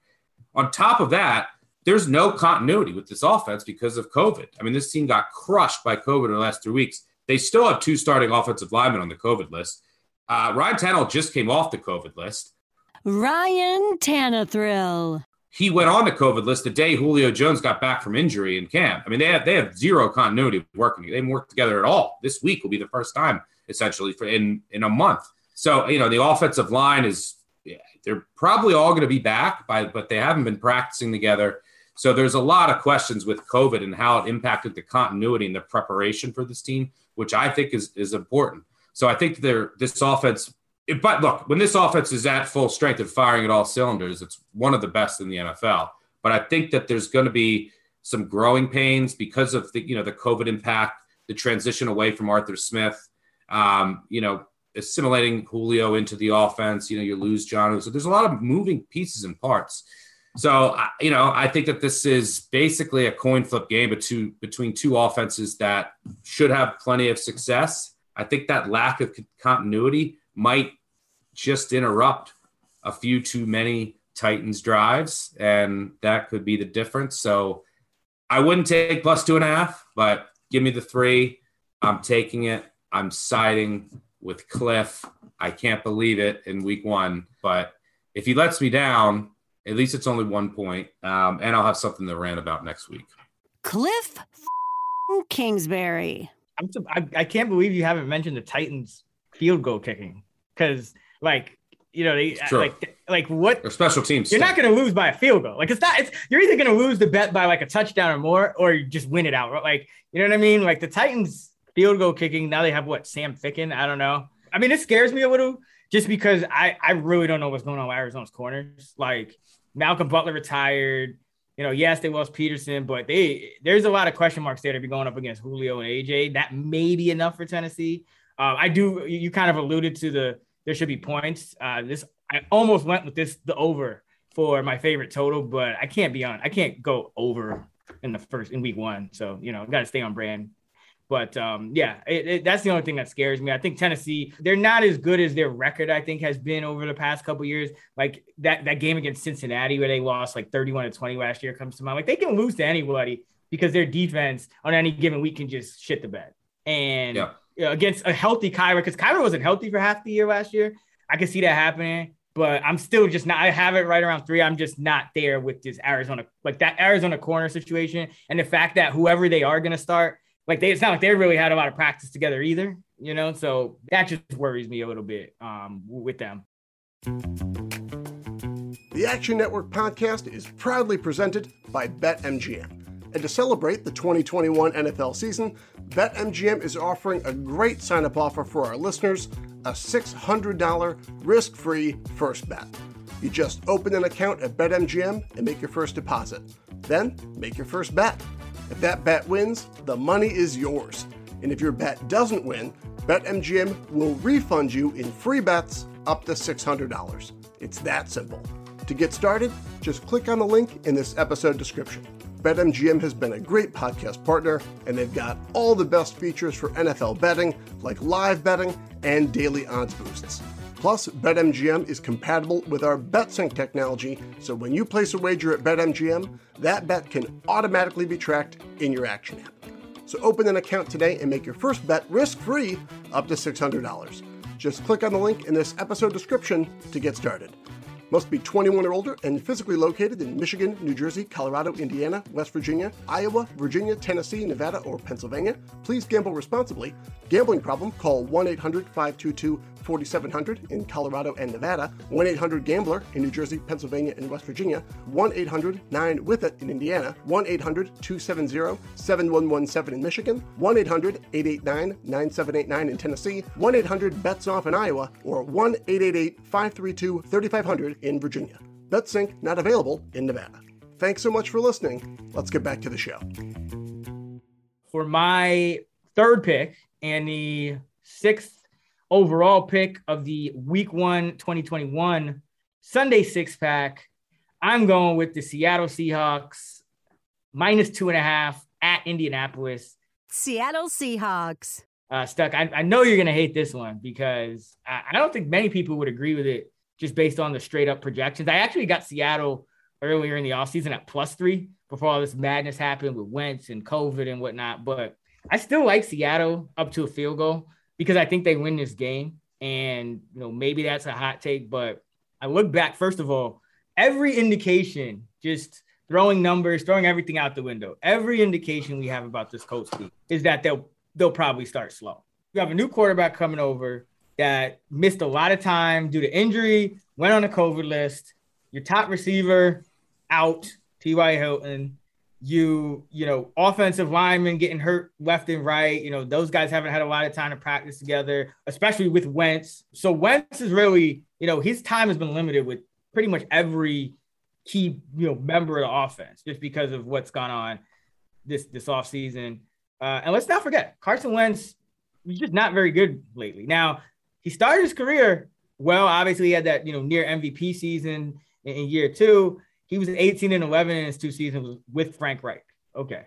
On top of that, there's no continuity with this offense because of COVID. I mean, this team got crushed by COVID in the last three weeks. They still have two starting offensive linemen on the COVID list. Uh, Ryan Tannehill just came off the COVID list. Ryan Tannehill. He went on the COVID list the day Julio Jones got back from injury in camp. I mean, they have they have zero continuity working. They haven't worked together at all. This week will be the first time essentially for in in a month. So you know the offensive line is yeah, they're probably all going to be back by, but they haven't been practicing together. So there's a lot of questions with COVID and how it impacted the continuity and the preparation for this team which I think is is important. So I think there this offense. But look, when this offense is at full strength and firing at all cylinders, it's one of the best in the NFL. But I think that there's going to be some growing pains because of the you know the COVID impact, the transition away from Arthur Smith. Um, you know, assimilating Julio into the offense. You know, you lose John. So there's a lot of moving pieces and parts. So, you know, I think that this is basically a coin flip game between, between two offenses that should have plenty of success. I think that lack of continuity might just interrupt a few too many Titans drives, and that could be the difference. So, I wouldn't take plus two and a half, but give me the three. I'm taking it. I'm siding with Cliff. I can't believe it in week one, but if he lets me down, at least it's only one point, um, and I'll have something to rant about next week. Cliff Kingsbury. I'm so, I, I can't believe you haven't mentioned the Titans field goal kicking because like you know they Sure. like like what Or special teams. you're not going to lose by a field goal like it's not it's you're either going to lose the bet by like a touchdown or more or you just win it out like you know what I mean like the Titans field goal kicking now they have what Sam Ficken I don't know I mean it scares me a little just because I I really don't know what's going on with Arizona's corners like Malcolm Butler retired you know, yes, they lost Peterson, but they there's a lot of question marks there to be going up against Julio and AJ. That may be enough for Tennessee. Uh, I do. You kind of alluded to the there should be points. Uh, this I almost went with this the over for my favorite total, but I can't be on. I can't go over in the first in week one. So you know, got to stay on brand. But um, yeah, it, it, that's the only thing that scares me. I think Tennessee, they're not as good as their record, I think, has been over the past couple years. Like that that game against Cincinnati where they lost like 31 to 20 last year comes to mind. Like they can lose to anybody because their defense on any given week can just shit the bed. And Yeah. you know, against a healthy Kyler, because Kyler wasn't healthy for half the year last year. I can see that happening, but I'm still just not. I have it right around three. I'm just not there with this Arizona, like that Arizona corner situation, and the fact that whoever they are going to start, like they, it's not like they really had a lot of practice together either, you know. So that just worries me a little bit um, with them. The Action Network podcast is proudly presented by BetMGM. And to celebrate the 2021 NFL season, BetMGM is offering a great sign up offer for our listeners a $600 risk free first bet. You just open an account at BetMGM and make your first deposit. Then make your first bet. If that bet wins, the money is yours. And if your bet doesn't win, BetMGM will refund you in free bets up to $600. It's that simple. To get started, just click on the link in this episode description. BetMGM has been a great podcast partner, and they've got all the best features for NFL betting, like live betting and daily odds boosts. Plus, BetMGM is compatible with our BetSync technology, so when you place a wager at BetMGM, that bet can automatically be tracked in your action app. So open an account today and make your first bet risk-free up to $600. Just click on the link in this episode description to get started. Must be 21 or older and physically located in Michigan, New Jersey, Colorado, Indiana, West Virginia, Iowa, Virginia, Tennessee, Nevada, or Pennsylvania. Please gamble responsibly. Gambling problem? Call 1 800 522 4700 in Colorado and Nevada, 1 800 Gambler in New Jersey, Pennsylvania, and West Virginia, 1 800 9 with it in Indiana, 1 800 270 7117 in Michigan, 1 800 889 9789 in Tennessee, 1 800 bets off in Iowa, or 1 888 532 3500 in Virginia. BetSync not available in Nevada. Thanks so much for listening. Let's get back to the show. for my third pick and the sixth overall pick of the week one 2021 Sunday six pack, I'm going with the Seattle Seahawks minus two and a half at Indianapolis. Seattle Seahawks. Uh, Stuck, I, I know you're going to hate this one because I, I don't think many people would agree with it just based on the straight up projections. I actually got Seattle earlier in the offseason at plus three before all this madness happened with Wentz and COVID and whatnot. But I still like Seattle up to a field goal because I think they win this game. And, you know, maybe that's a hot take, but I look back, first of all, every indication, just throwing numbers, throwing everything out the window, every indication we have about this coach team is that they'll they'll probably start slow. You have a new quarterback coming over that missed a lot of time due to injury, went on a COVID list. Your top receiver out, T.Y. Hilton. You, you know, offensive linemen getting hurt left and right. You know, those guys haven't had a lot of time to practice together, especially with Wentz. So Wentz is really, you know, his time has been limited with pretty much every key, you know, member of the offense just because of what's gone on this this offseason. Uh, and let's not forget, Carson Wentz was just not very good lately. Now, he started his career well. Obviously, he had that you know near MVP season in, in year two. He was 18 and 11 in his two seasons with Frank Reich. Okay,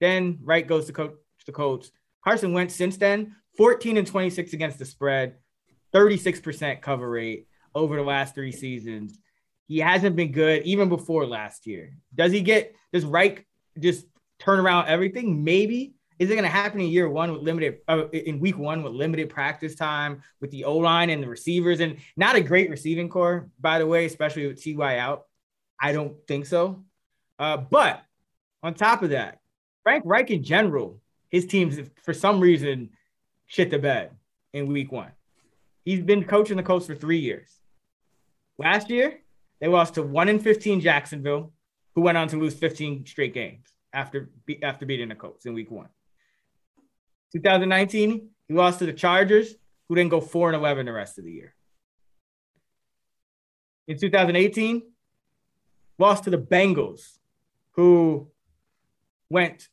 then Reich goes to coach the coach. Carson Wentz since then 14 and 26 against the spread, 36% cover rate over the last three seasons. He hasn't been good even before last year. Does he get does Reich just turn around everything? Maybe. Is it going to happen in year one with limited, uh, in week one with limited practice time with the O line and the receivers and not a great receiving corps, by the way, especially with Ty out? I don't think so. Uh, but on top of that, Frank Reich in general, his teams, for some reason, shit the bed in week one. He's been coaching the Colts for three years. Last year, they lost to 1 in 15 Jacksonville, who went on to lose 15 straight games after, after beating the Colts in week one. 2019, he lost to the Chargers, who didn't go 4 and 11 the rest of the year. In 2018, lost to the Bengals, who went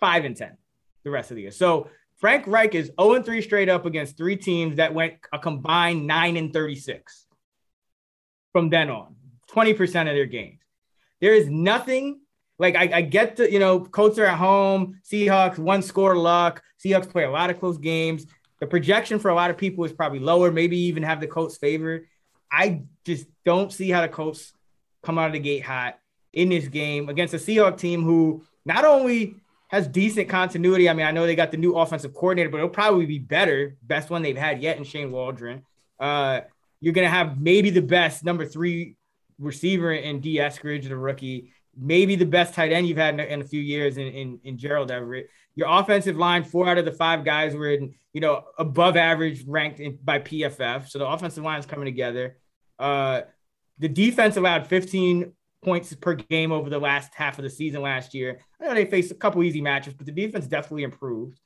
5 and 10 the rest of the year. So Frank Reich is 0 and 3 straight up against three teams that went a combined 9 and 36 from then on, 20% of their games. There is nothing like I, I get the, you know, Colts are at home, Seahawks, one score luck. Seahawks play a lot of close games. The projection for a lot of people is probably lower, maybe even have the Colts favored. I just don't see how the Colts come out of the gate hot in this game against a Seahawks team who not only has decent continuity. I mean, I know they got the new offensive coordinator, but it'll probably be better, best one they've had yet in Shane Waldron. Uh, you're gonna have maybe the best number three receiver in D. Eskridge, the rookie maybe the best tight end you've had in, in a few years in, in, in Gerald Everett. Your offensive line, four out of the five guys were in, you know, above average ranked in, by PFF. So the offensive line is coming together. Uh, the defense allowed 15 points per game over the last half of the season last year. I know they faced a couple easy matches, but the defense definitely improved.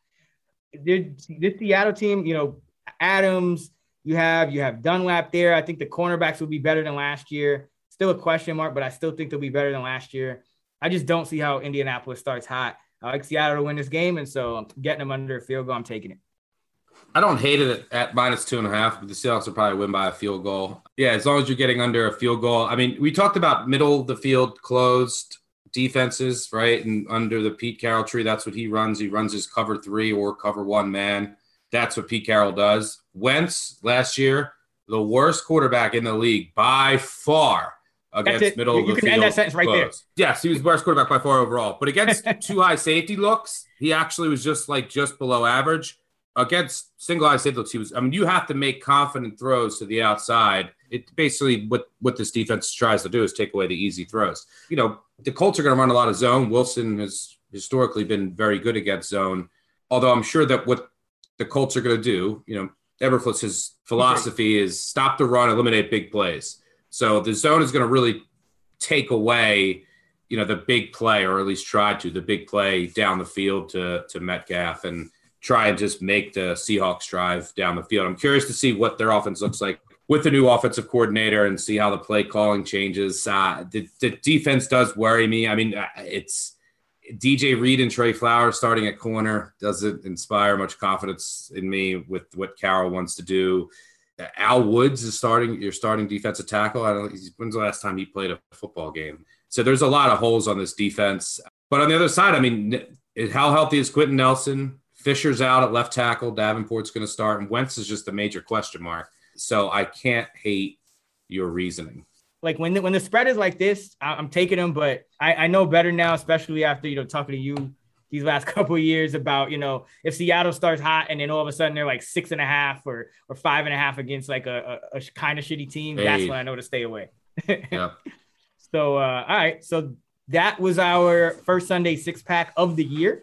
This Seattle team, you know, Adams, you have you have Dunlap there. I think the cornerbacks will be better than last year. Still a question mark, but I still think they'll be better than last year. I just don't see how Indianapolis starts hot. I like Seattle to win this game, and so I'm getting them under a field goal. I'm taking it. I don't hate it at minus two and a half, but the Seahawks will probably win by a field goal. Yeah, as long as you're getting under a field goal. I mean, we talked about middle of the field closed defenses, right? And under the Pete Carroll tree, that's what he runs. He runs his cover three or cover one man. That's what Pete Carroll does. Wentz last year, the worst quarterback in the league by far against middle you, of you the can field. end that sentence right there. Yes, he was worst quarterback by far overall. But against *laughs* two high safety looks, he actually was just like just below average. Against single high safety he was. I mean, you have to make confident throws to the outside. It basically what what this defense tries to do is take away the easy throws. You know, the Colts are going to run a lot of zone. Wilson has historically been very good against zone. Although I'm sure that what the Colts are going to do, you know, Eberflus's philosophy is stop the run, eliminate big plays. So the zone is going to really take away, you know, the big play, or at least try to the big play down the field to to Metcalf and try and just make the Seahawks drive down the field. I'm curious to see what their offense looks like with the new offensive coordinator and see how the play calling changes. Uh, the, the defense does worry me. I mean, uh, it's DJ Reed and Tre Flowers starting at corner doesn't inspire much confidence in me with what Carroll wants to do. Al Woods is starting your starting defensive tackle. I don't. When's the last time he played a football game? So there's a lot of holes on this defense. But on the other side, I mean, how healthy is Quenton Nelson? Fisher's out at left tackle. Davenport's going to start, and Wentz is just a major question mark. So I can't hate your reasoning. Like when the, when the spread is like this, I'm taking them, but I, I know better now, especially after you know talking to you these last *laughs* couple years about you know if Seattle starts hot and then all of a sudden they're like six and a half or or five and a half against like a, a, a kind of shitty team. Hey. That's when I know to stay away. *laughs* yeah. So uh, all right, so that was our first Sunday six pack of the year.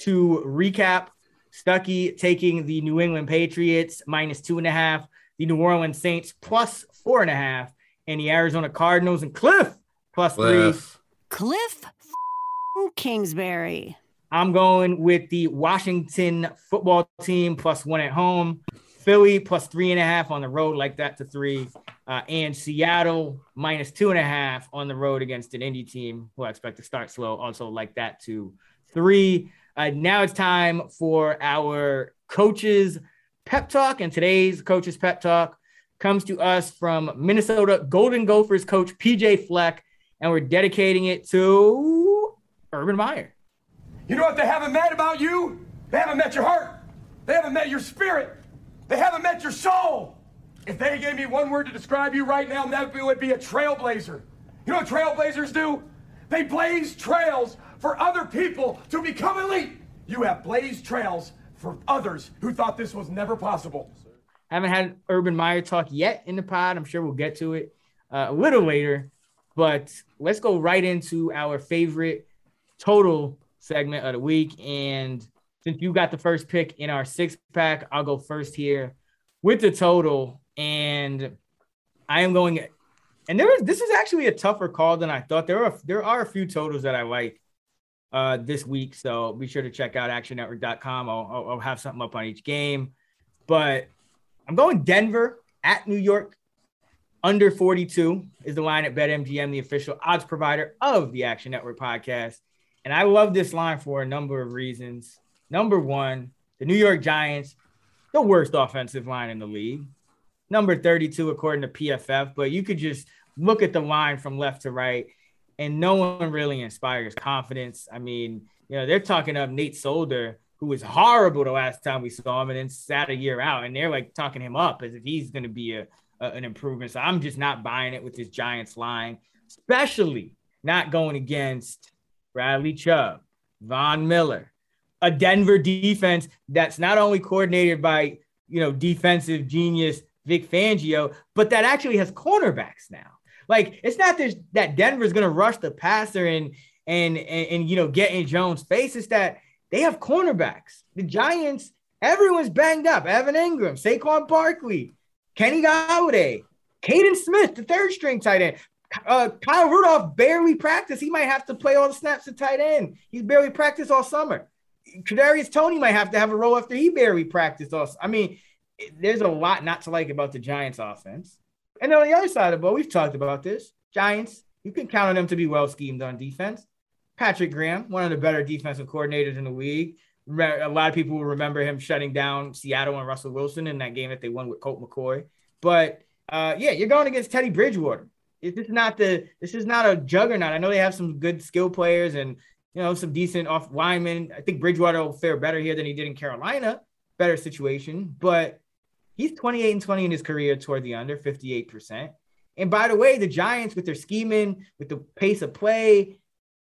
To recap, Stuckey taking the New England Patriots minus two and a half, the New Orleans Saints plus four and a half, and the Arizona Cardinals and Cliff plus Cliff. three. Cliff Kingsbury. I'm going with the Washington football team plus one at home, Philly plus three and a half on the road, like that to three, uh, and Seattle minus two and a half on the road against an Indy team who I expect to start slow, also like that to three. Uh, now it's time for our coaches pep talk, and today's coaches pep talk comes to us from Minnesota Golden Gophers coach PJ Fleck, and we're dedicating it to Urban Meyer. You know what they haven't met about you? They haven't met your heart. They haven't met your spirit. They haven't met your soul. If they gave me one word to describe you right now, that would be a trailblazer. You know what trailblazers do? They blaze trails for other people to become elite. You have blazed trails for others who thought this was never possible. Haven't had Urban Meyer talk yet in the pod. I'm sure we'll get to it uh, a little later. But let's go right into our favorite total segment of the week. And since you got the first pick in our six pack, I'll go first here with the total. And I am going, and there is this is actually a tougher call than I thought. There are there are a few totals that I like uh, this week, so be sure to check out ActionNetwork.com. I'll, I'll, I'll have something up on each game, but I'm going Denver at New York under 42 is the line at BetMGM, the official odds provider of the Action Network podcast. And I love this line for a number of reasons. Number one, the New York Giants, the worst offensive line in the league. Number 32, according to PFF. But you could just look at the line from left to right, and no one really inspires confidence. I mean, you know, they're talking up Nate Solder, who was horrible the last time we saw him and then sat a year out. And they're like talking him up as if he's going to be a, a, an improvement. So I'm just not buying it with this Giants line, especially not going against Bradley Chubb, Von Miller, a Denver defense that's not only coordinated by, you know, defensive genius Vic Fangio, but that actually has cornerbacks now. Like it's not this, that Denver's going to rush the passer and, and, and, and, you know, get in Jones' face. It's that they have cornerbacks. The Giants, everyone's banged up. Evan Engram, Saquon Barkley, Kenny Golladay, Kaden Smith, the third string tight end. Uh, Kyle Rudolph barely practiced. He might have to play all the snaps at tight end. He's barely practiced all summer. Kadarius Toney might have to have a role after he barely practiced all. I mean, there's a lot not to like about the Giants offense. And then on the other side of the ball, we've talked about this. Giants, you can count on them to be well schemed on defense. Patrick Graham, one of the better defensive coordinators in the league. A lot of people will remember him shutting down Seattle and Russell Wilson in that game that they won with Colt McCoy. But uh, yeah, you're going against Teddy Bridgewater. This is not the this is not a juggernaut. I know they have some good skill players and you know some decent off linemen. I think Bridgewater will fare better here than he did in Carolina. Better situation, but he's 28 and 20 in his career toward the under 58%. And by the way, the Giants with their scheming, with the pace of play,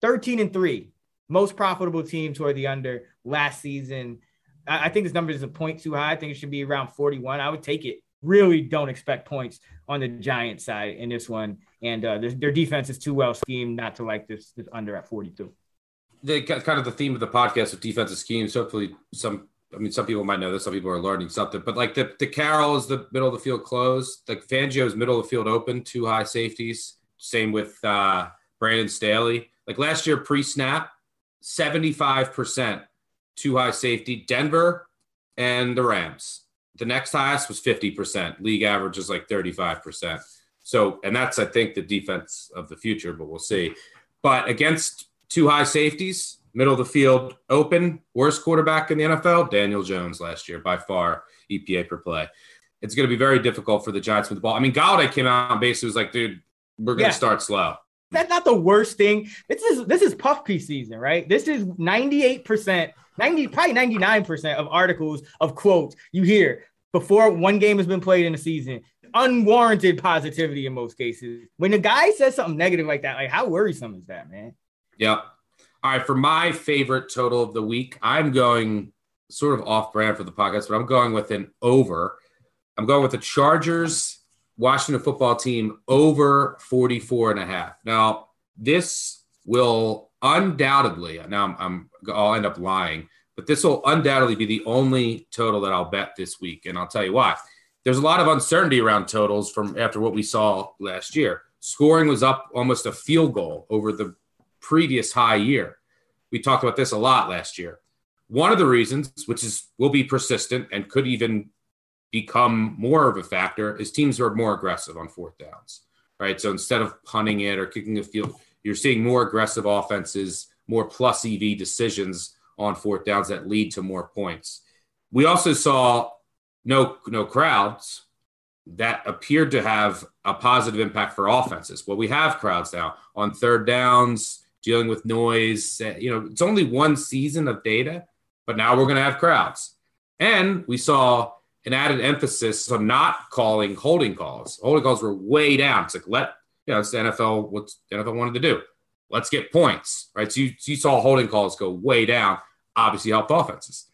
13 and 3, most profitable team toward the under last season. I, I think this number is a point too high. I think it should be around 41. I would take it. Really don't expect points on the Giant side in this one. And uh, their, their defense is too well schemed not to like this, this under at 42. The kind of the theme of the podcast of defensive schemes. Hopefully, some I mean, some people might know this, some people are learning something, but like the, the Carroll is the middle of the field closed. Like Fangio's middle of the field open, two high safeties. Same with uh, Brandon Staley. Like last year, pre snap, 75% two high safety, Denver and the Rams. The next highest was 50%. League average is like 35%. So, and that's, I think, the defense of the future, but we'll see. But against two high safeties, middle of the field open, worst quarterback in the NFL, Daniel Jones last year by far, EPA per play. It's going to be very difficult for the Giants with the ball. I mean, Golladay came out and basically was like, dude, we're going to start slow. That's not the worst thing. This is this is puff piece season, right? This is 98%, 90, probably 99% of articles of quotes you hear before one game has been played in a season. Unwarranted positivity in most cases. When a guy says something negative like that, like how worrisome is that, man? Yeah. All right, for my favorite total of the week, I'm going sort of off brand for the podcast, but I'm going with an over. I'm going with the Chargers Washington football team over 44 and a half. Now, this will undoubtedly, now I'm, I'm I'll end up lying, but this will undoubtedly be the only total that I'll bet this week. And I'll tell you why. There's a lot of uncertainty around totals from after what we saw last year. Scoring was up almost a field goal over the previous high year. We talked about this a lot last year. One of the reasons, which is will be persistent and could even become more of a factor, is teams are more aggressive on fourth downs. Right. So instead of punting it or kicking the field, you're seeing more aggressive offenses, more plus EV decisions on fourth downs that lead to more points. We also saw no no crowds that appeared to have a positive impact for offenses. Well, we have crowds now on third downs, dealing with noise. Eh, you know, it's only one season of data, but now we're going to have crowds. And we saw an added emphasis on not calling holding calls. Holding calls were way down. It's like let you know, it's the NFL what the NFL wanted to do. let's get points, right? So you, you saw holding calls go way down, obviously helped offenses.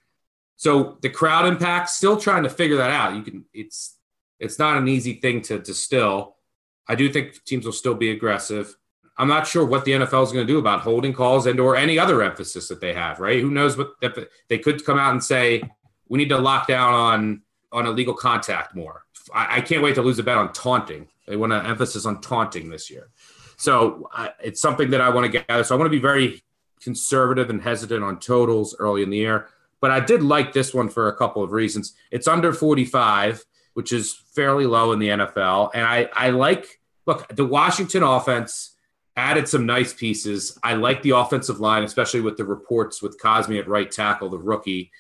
So the crowd impact, still trying to figure that out. You can, it's, it's not an easy thing to distill. I do think teams will still be aggressive. I'm not sure what the NFL is going to do about holding calls and or any other emphasis that they have. Right? Who knows what they could come out and say we need to lock down on on illegal contact more. I, I can't wait to lose a bet on taunting. They want to emphasis on taunting this year. So uh, it's something that I want to gather. So I want to be very conservative and hesitant on totals early in the year. But I did like this one for a couple of reasons. It's under 45, which is fairly low in the NFL. And I, I like, look, the Washington offense added some nice pieces. I like the offensive line, especially with the reports with Cosmi at right tackle, the rookie.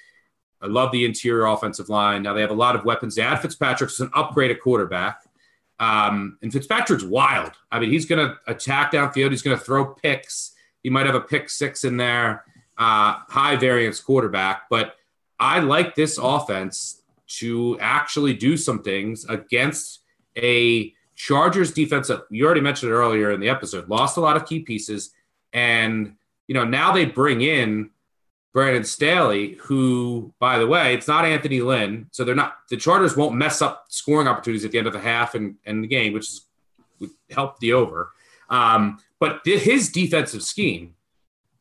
I love the interior offensive line. Now they have a lot of weapons. They add Fitzpatrick as an upgrade at quarterback. Um, and Fitzpatrick's wild. I mean, he's going to attack downfield. He's going to throw picks. He might have a pick six in there. Uh, high variance quarterback. But I like this offense to actually do some things against a Chargers defense that you already mentioned it earlier in the episode lost a lot of key pieces. And, you know, now they bring in Brandon Staley, who, by the way, it's not Anthony Lynn. So they're not, the Chargers won't mess up scoring opportunities at the end of the half and, and the game, which is, would help the over. Um, but th- his defensive scheme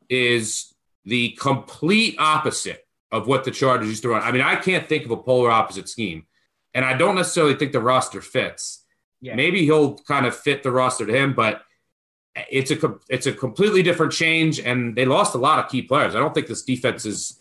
is the complete opposite of what the Chargers used to run. I mean, I can't think of a polar opposite scheme. And I don't necessarily think the roster fits. Yeah. Maybe he'll kind of fit the roster to him, but it's a it's a completely different change, and they lost a lot of key players. I don't think this defense is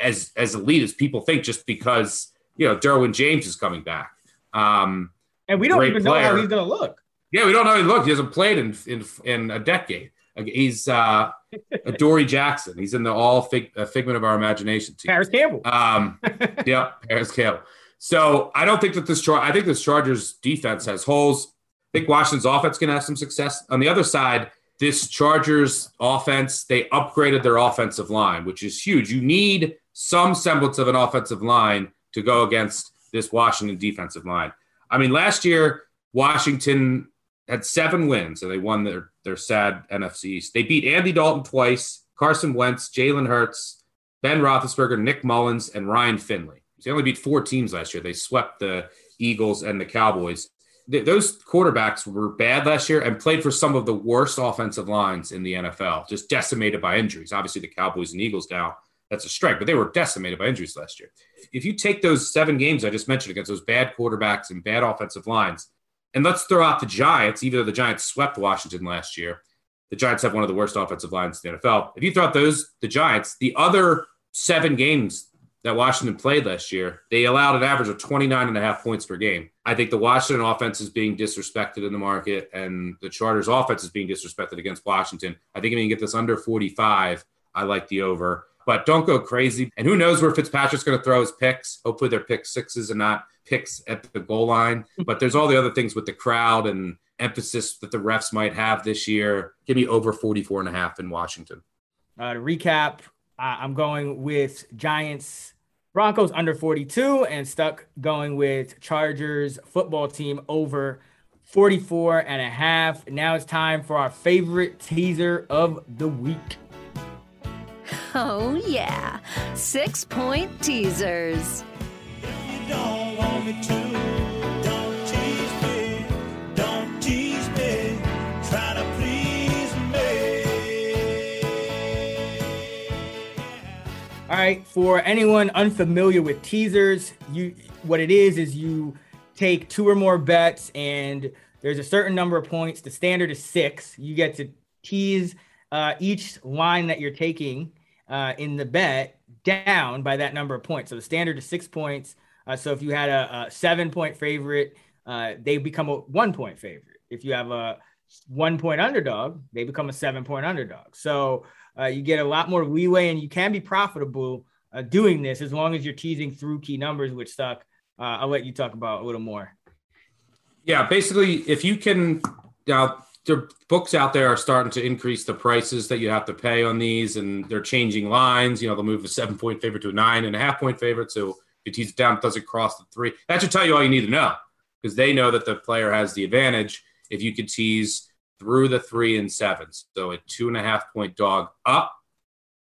as as elite as people think, just because you know Derwin James is coming back. Um, and we don't even player. know how he's going to look. Yeah, we don't know how he looks. He hasn't played in in, in a decade. He's uh, *laughs* a Dory Jackson. He's in the all fig, figment of our imagination team. Parris Campbell. Um, *laughs* yeah, Parris Campbell. So I don't think that this. Char- I think this Chargers defense has holes. I think Washington's offense can have some success. On the other side, this Chargers offense, they upgraded their offensive line, which is huge. You need some semblance of an offensive line to go against this Washington defensive line. I mean, last year, Washington had seven wins and they won their, their sad NFC East. They beat Andy Dalton twice, Carson Wentz, Jalen Hurts, Ben Roethlisberger, Nick Mullens, and Ryan Finley. They only beat four teams last year. They swept the Eagles and the Cowboys th- those quarterbacks were bad last year and played for some of the worst offensive lines in the NFL, just decimated by injuries. Obviously, the Cowboys and Eagles now, that's a strike, but they were decimated by injuries last year. If you take those seven games I just mentioned against those bad quarterbacks and bad offensive lines, and let's throw out the Giants, even though the Giants swept Washington last year, the Giants have one of the worst offensive lines in the NFL. If you throw out those, the Giants, the other seven games that Washington played last year, they allowed an average of 29 and a half points per game. I think the Washington offense is being disrespected in the market, and the Chargers offense is being disrespected against Washington. I think if you can get this under 45, I like the over. But don't go crazy. And who knows where Fitzpatrick's going to throw his picks? Hopefully they're pick sixes and not picks at the goal line. *laughs* But there's all the other things with the crowd and emphasis that the refs might have this year. Give me over 44 and a half in Washington. Uh, to recap, I'm going with Giants Broncos under 42 and stuck going with Chargers football team over 44 and a half. Now it's time for our favorite teaser of the week. *laughs* Oh, yeah. Six point teasers. All right, for anyone unfamiliar with teasers, you what it is is you take two or more bets and there's a certain number of points. The standard is six. You get to tease uh, each line that you're taking uh, in the bet down by that number of points. So the standard is six points. Uh, so if you had a, a seven point favorite, uh, they become a one point favorite. If you have a one point underdog, they become a seven point underdog. So uh, you get a lot more leeway and you can be profitable uh, doing this as long as you're teasing through key numbers, which stuck. Uh, I'll let you talk about a little more. Yeah, basically, if you can, now the books out there are starting to increase the prices that you have to pay on these, and they're changing lines. You know, they'll move a seven point favorite to a nine and a half point favorite. So if you tease it down, it doesn't cross the three. That should tell you all you need to know because they know that the player has the advantage if you could tease through the three and seven. So a two and a half point dog up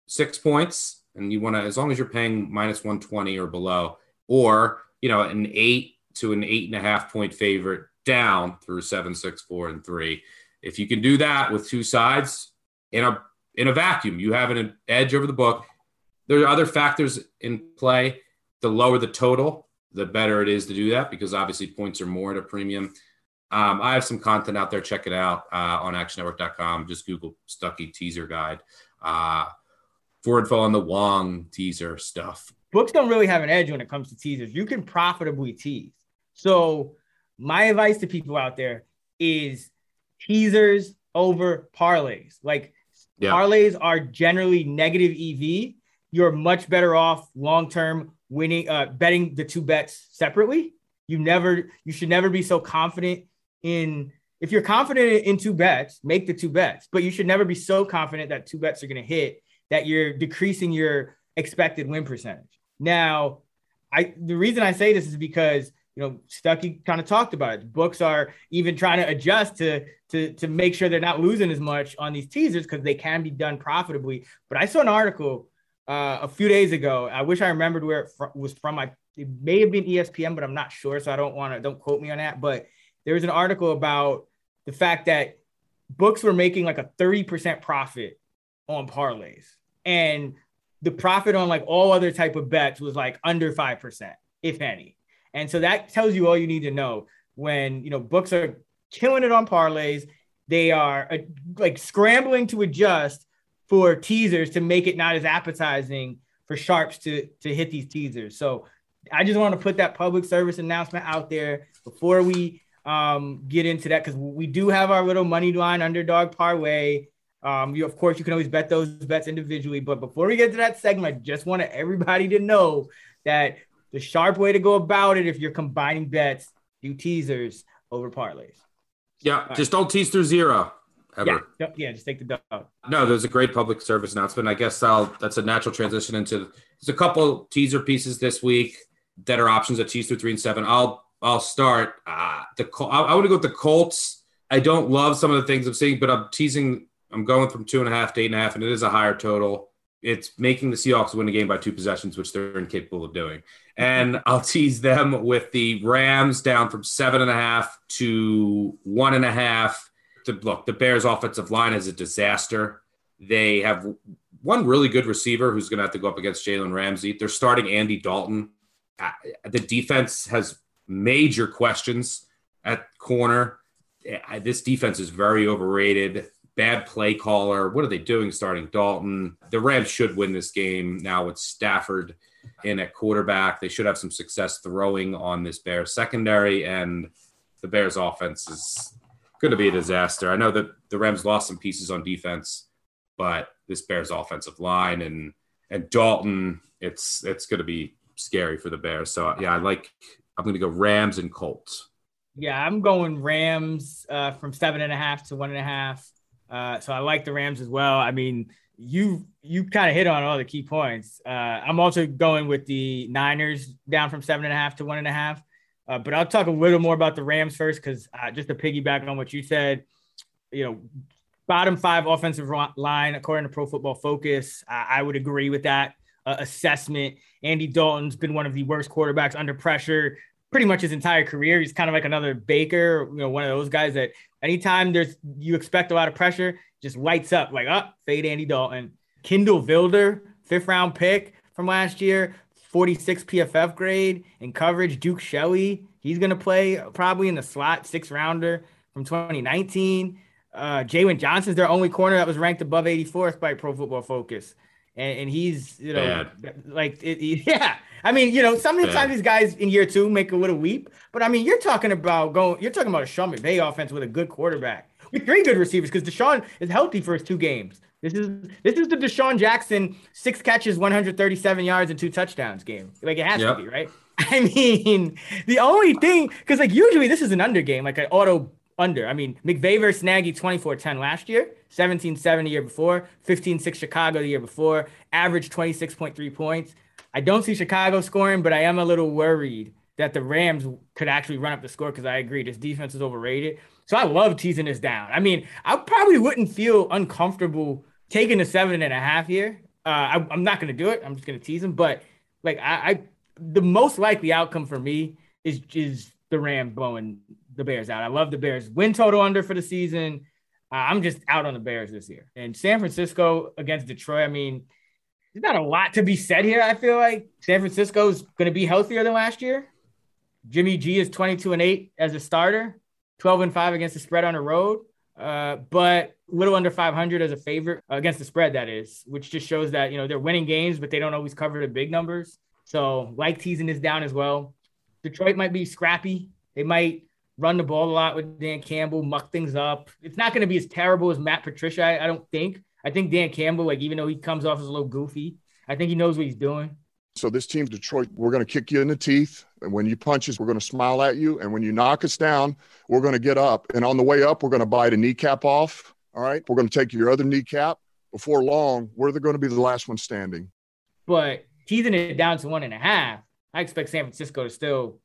six points. And you want to, as long as you're paying minus 120 or below, or, you know, an eight to an eight and a half point favorite down through seven, six, four, and three. If you can do that with two sides in a in a vacuum, you have an edge over the book. There are other factors in play. The lower the total, the better it is to do that because obviously points are more at a premium. Um, I have some content out there. Check it out uh, on actionnetwork.com. Just Google Stuckey teaser guide uh, for info on the Wong teaser stuff. Books don't really have an edge when it comes to teasers. You can profitably tease. So, my advice to people out there is teasers over parlays. Like, yeah. parlays are generally negative EV. You're much better off long term winning, uh, betting the two bets separately. You never, you should never be so confident in. If you're confident in two bets, make the two bets, but you should never be so confident that two bets are going to hit that you're decreasing your expected win percentage. Now, I the reason I say this is because you know Stuckey kind of talked about it. Books are even trying to adjust to to to make sure they're not losing as much on these teasers because they can be done profitably. But I saw an article uh, a few days ago. I wish I remembered where it fr- was from. I it may have been ESPN, but I'm not sure, so I don't want to don't quote me on that. But there was an article about the fact that books were making like a 30% profit on parlays, and the profit on like all other type of bets was like under five percent, if any. And so that tells you all you need to know when you know books are killing it on parlays. They are uh, like scrambling to adjust for teasers to make it not as appetizing for sharps to to hit these teasers. So I just want to put that public service announcement out there before we um, get into that because we do have our little money line underdog parlay. Um, you of course you can always bet those bets individually, but before we get to that segment, I just want everybody to know that the sharp way to go about it if you're combining bets, do teasers over parlays. Yeah, just don't tease through zero ever. Yeah, yeah, just take the dog. No, there's a great public service announcement. I guess I'll that's a natural transition into there's a couple teaser pieces this week that are options at tease through three and seven. I'll I'll start uh, the I, I want to go with the Colts. I don't love some of the things I'm seeing, but I'm teasing. I'm going from two and a half to eight and a half, and it is a higher total. It's making the Seahawks win a game by two possessions, which they're incapable of doing. And I'll tease them with the Rams down from seven and a half to one and a half to look, the Bears' offensive line is a disaster. They have one really good receiver who's going to have to go up against Jalen Ramsey. They're starting Andy Dalton. Uh, the defense has major questions at corner. This defense is very overrated. Bad play caller. What are they doing starting Dalton? The Rams should win this game now with Stafford in at quarterback. They should have some success throwing on this Bears secondary, and the Bears offense is going to be a disaster. I know that the Rams lost some pieces on defense, but this Bears offensive line and and Dalton, it's it's going to be scary for the Bears. So yeah, I like. I'm going to go Rams and Colts. Yeah, I'm going Rams uh, from seven and a half to one and a half. Uh, so I like the Rams as well. I mean, you you kind of hit on all the key points. Uh, I'm also going with the Niners down from seven and a half to one and a half. Uh, but I'll talk a little more about the Rams first, because uh, just to piggyback on what you said, you know, bottom five offensive line according to Pro Football Focus. I, I would agree with that uh, assessment. Andy Dalton's been one of the worst quarterbacks under pressure pretty much his entire career. He's kind of like another Baker, you know, one of those guys that anytime there's you expect a lot of pressure, just lights up like up, oh, fade Andy Dalton. Kindle Vildor, fifth round pick from last year, 46 PFF grade in coverage. Duke Shelley, he's going to play probably in the slot, six rounder from 2019. Uh, Jaylon Johnson's their only corner that was ranked above 84th by Pro Football Focus. And, and he's, you know, Bad. like, it, *laughs* yeah. I mean, you know, sometimes Bad. these guys in year two make a little weep, but I mean, you're talking about going, you're talking about a Sean McVay offense with a good quarterback with three good receivers because DeSean is healthy for his two games. This is this is the DeSean Jackson six catches, 137 yards, and two touchdowns game. Like it has yep. to be, right? *laughs* I mean, the only thing because like usually this is an under game, like an auto under. I mean, McVay versus Nagy 24-10 last year, 17-7 the year before, 15-6 Chicago the year before, average 26.3 points. I don't see Chicago scoring, but I am a little worried that the Rams could actually run up the score because I agree this defense is overrated. So I love teasing this down. I mean, I probably wouldn't feel uncomfortable taking the seven and a half here. Uh, I, am not going to do it. I'm just going to tease them. But like, I, I, the most likely outcome for me is is the Rams blowing the Bears out. I love the Bears win total under for the season. Uh, I'm just out on the Bears this year. And San Francisco against Detroit. I mean, there's not a lot to be said here. I feel like San Francisco is going to be healthier than last year. Jimmy G is 22 and 8 as a starter, 12 and 5 against the spread on the road, uh, but little under 500 as a favorite against the spread, that is, which just shows that, you know, they're winning games, but they don't always cover the big numbers. So, like teasing this down as well. Detroit might be scrappy. They might run the ball a lot with Dan Campbell, muck things up. It's not going to be as terrible as Matt Patricia, I, I don't think. I think Dan Campbell, like, even though he comes off as a little goofy, I think he knows what he's doing. So this team, Detroit, we're going to kick you in the teeth. And when you punch us, we're going to smile at you. And when you knock us down, we're going to get up. And on the way up, we're going to bite a kneecap off. All right. We're going to take your other kneecap. Before long, we're going to be the last one standing. But teasing it down to one and a half, I expect San Francisco to still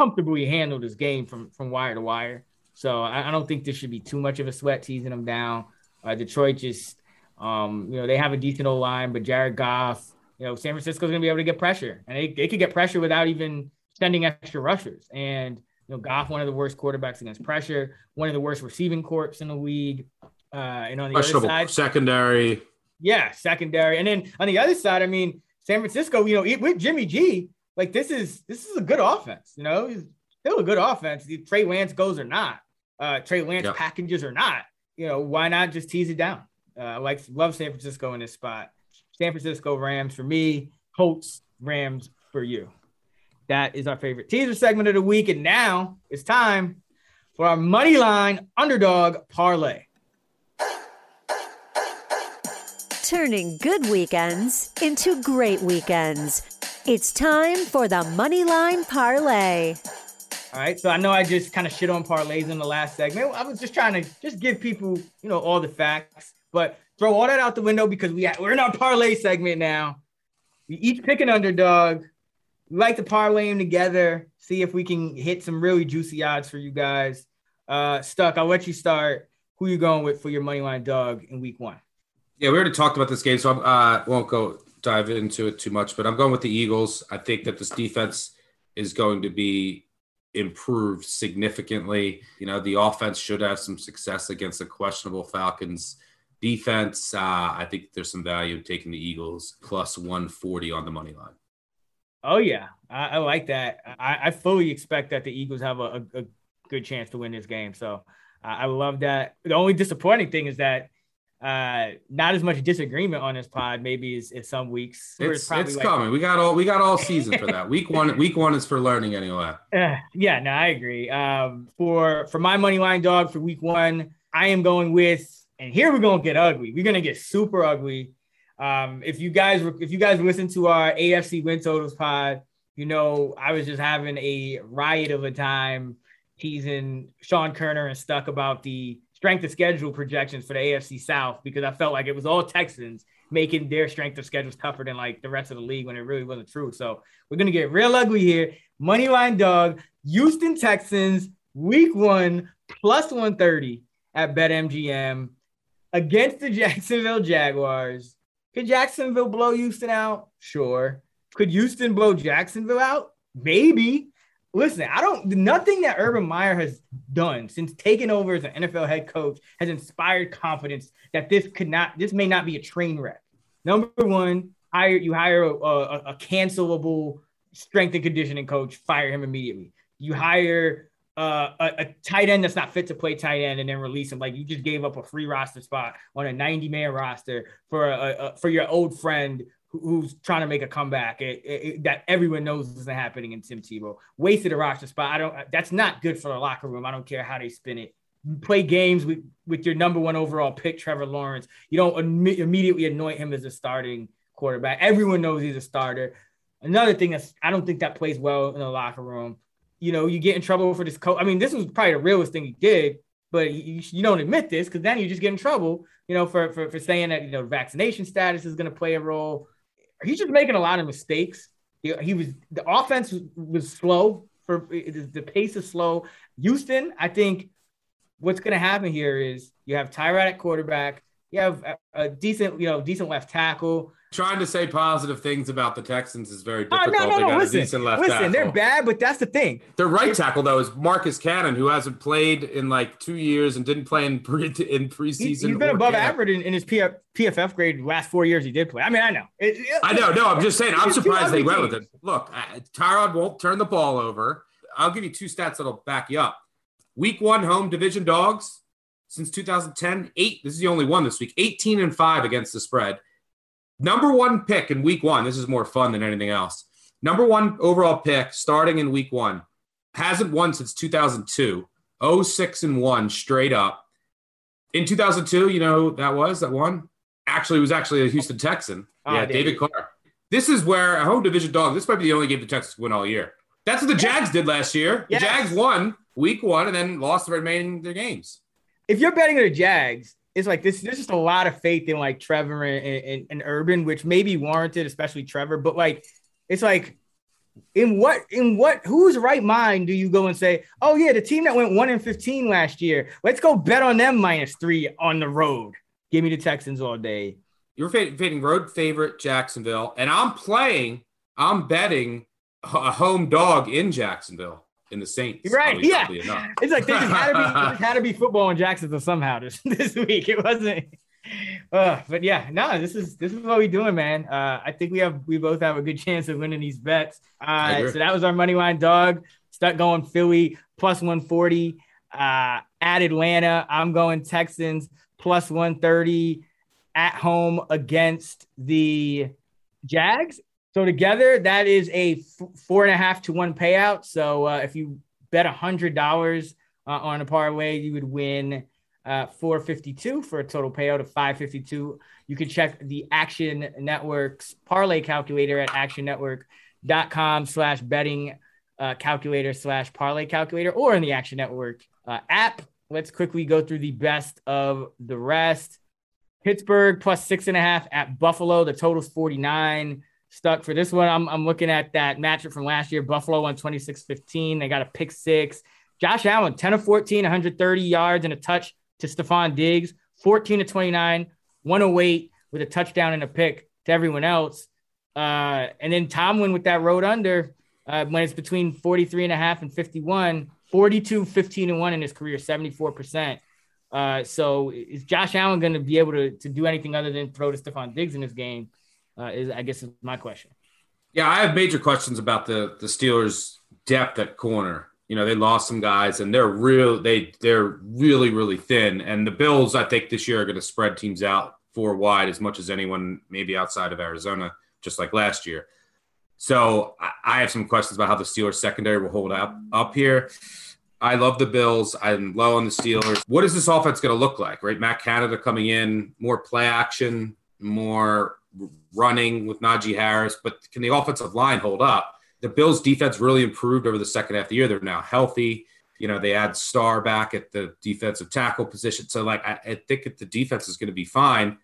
comfortably handle this game from, from wire to wire. So I, I don't think this should be too much of a sweat teasing them down. Uh, Detroit just, um, you know, they have a decent old line, but Jared Goff, you know, San Francisco's going to be able to get pressure, and they, they could get pressure without even sending extra rushers. And you know, Goff, one of the worst quarterbacks against pressure, one of the worst receiving corps in the league. Uh, and on the other side, secondary. Yeah, secondary. And then on the other side, I mean, San Francisco, you know, with Jimmy G, like this is this is a good offense. You know, still a good offense. If Trey Lance goes or not, uh, Trey Lance yep. packages or not, you know, why not just tease it down? Uh, like love San Francisco in this spot. San Francisco Rams for me, Colts Rams for you. That is our favorite teaser segment of the week. And now it's time for our money line underdog parlay. Turning good weekends into great weekends. It's time for the money line parlay. All right, so I know I just kind of shit on parlays in the last segment. I was just trying to just give people, you know, all the facts. But throw all that out the window because we we're in our parlay segment now. We each pick an underdog. We like to parlay them together, see if we can hit some really juicy odds for you guys. Uh, Stuck, I'll let you start. Who you going with for your money line dog in week one? Yeah, we already talked about this game, so I uh, won't go dive into it too much. But I'm going with the Eagles. I think that this defense is going to be improved significantly. You know, the offense should have some success against the questionable Falcons Defense, uh, I think there's some value in taking the Eagles plus 140 on the money line. Oh yeah, I, I like that. I, I, fully expect that the Eagles have a, a, a good chance to win this game. So I love that. The only disappointing thing is that uh, not as much disagreement on this pod maybe as, as some weeks. It's, it's like, coming. We got all we got all season for that. week one, week one is for learning anyway. *laughs* Uh, yeah, no, I agree. Um, for for my money line dog for week one, I am going with and here we're gonna get ugly. We're gonna get super ugly. Um, if you guys if you guys listen to our AFC win totals pod, you know I was just having a riot of a time teasing Sean Koerner and stuck about the strength of schedule projections for the AFC South because I felt like it was all Texans making their strength of schedules tougher than like the rest of the league when it really wasn't true. So we're gonna get real ugly here. Moneyline dog, Houston Texans, week one, plus 130 at BetMGM against the *laughs* Jacksonville Jaguars. Could Jacksonville blow Houston out? Sure. Could Houston blow Jacksonville out? Maybe. Listen, I don't nothing that Urban Meyer has done since taking over as an NFL head coach has inspired confidence that this could not this may not be a train wreck. Number one, hire you hire a, a, a cancelable strength and conditioning coach, fire him immediately. You hire uh, a, a, tight end that's not fit to play tight end and then release him. Like you just gave up a free roster spot on a 90 man roster for a, a, for your old friend who's trying to make a comeback it, it, that everyone knows isn't happening in Tim Tebow. Wasted a roster spot. I don't. That's not good for the locker room. I don't care how they spin it. Play games with with your number one overall pick, Trevor Lawrence. You don't Im- immediately anoint him as a starting quarterback. Everyone knows he's a starter. Another thing that's I don't think that plays well in the locker room you know, you get in trouble for this coach. I mean, this was probably the realest thing he did, but you, you don't admit this because then you just get in trouble, you know, for, for, for saying that, you know, vaccination status is going to play a role. He's just making a lot of mistakes. He, he was, the offense was, slow for the pace is slow. Houston, I think what's going to happen here is you have Tyrod at quarterback, you have a, a decent, you know, decent left tackle. Trying to say positive things about the Texans is very Oh, difficult. no, no, no. got Listen, a decent left listen, tackle. they're bad, but that's the thing. Their right tackle though is Marcus Cannon, who hasn't played in like two years and didn't play in pre in preseason. He, has been above camp. average in, in his PF, PFF grade last four years he did play. I mean, I know. It- it- I know, no, I'm just saying. I'm surprised they went with it. Look, Tyrod won't turn the ball over. I'll give you two stats that'll back you up. Week one home division dogs since 2010, eight. This is the only one this week. 18 and five against the spread. Number one pick in week one. This is more fun than anything else. Number one overall pick starting in week one. Hasn't won since 2002. 06 and one straight up. In 2002, you know who that was that won? Actually, it was actually a Houston Texan. Oh, yeah, David. Carr. This is where a home division dog. This might be the only game the Texans win all year. That's what the Jags did last year. The Yes. Jags won week one and then lost the remaining their games. if you're betting on the Jags, it's like this. There's just a lot of faith in like Trevor and, and, and Urban, which may be warranted, especially Trevor. But like, it's like, in what in what whose right mind do you go and say, oh yeah, the team that went one and fifteen last year, let's go bet on them minus three on the road. Give me the Texans all day. You're fading road favorite Jacksonville, and I'm playing. I'm betting a home dog in Jacksonville in the Saints. You're right. Yeah. *laughs* It's like they just had to be, *laughs* there just had to be football in Jacksonville somehow this, *laughs* this week. It wasn't. Uh, but yeah, no, this is this is what we're doing, man. Uh, I think we have we both have a good chance of winning these bets. Uh, so that was our money line dog. Stuck going Philly plus 140. Uh, at Atlanta, I'm going Texans plus 130 at home against the Jags. So together, that is a f- four and a half to one payout. So uh, if you bet a hundred dollars uh, on a parlay, you would win uh, 452 for a total payout of 552. You can check the Action Network's parlay calculator at actionnetwork.com slash betting uh, calculator slash parlay calculator or in the Action Network uh, app. Let's quickly go through the best of the rest. Pittsburgh plus six and a half at Buffalo. The total's 49. Stuck for this one. I'm, I'm looking at that matchup from last year. Buffalo won 26 15. They got a pick six. Josh Allen, 10 of 14, 130 yards and a touch to Stefon Diggs, 14 to 29, 108 with a touchdown and a pick to everyone else. Uh, and then Tomlin with that road under uh, when it's between 43 and a half and 51, 42, 15 and one in his career, 74%. Uh, so is Josh Allen going to be able to, to do anything other than throw to Stefon Diggs in this game? Uh, is I guess is my question. Yeah, I have major questions about the the Steelers' depth at corner. You know, they lost some guys, and they're real. They they're really really thin. And the Bills, I think, this year are going to spread teams out four wide as much as anyone, maybe outside of Arizona, just like last year. So I- I have some questions about how the Steelers secondary will hold up up here. I love the Bills. I'm low on the Steelers. What is this offense going to look like? Right, Matt Canada coming in, more play action, more running with Najee Harris, but can the offensive line hold up? The Bills' defense really improved over the second half of the year. They're now healthy. You know, they add Star back at the defensive tackle position. So, like, I, I think that the defense is going to be fine.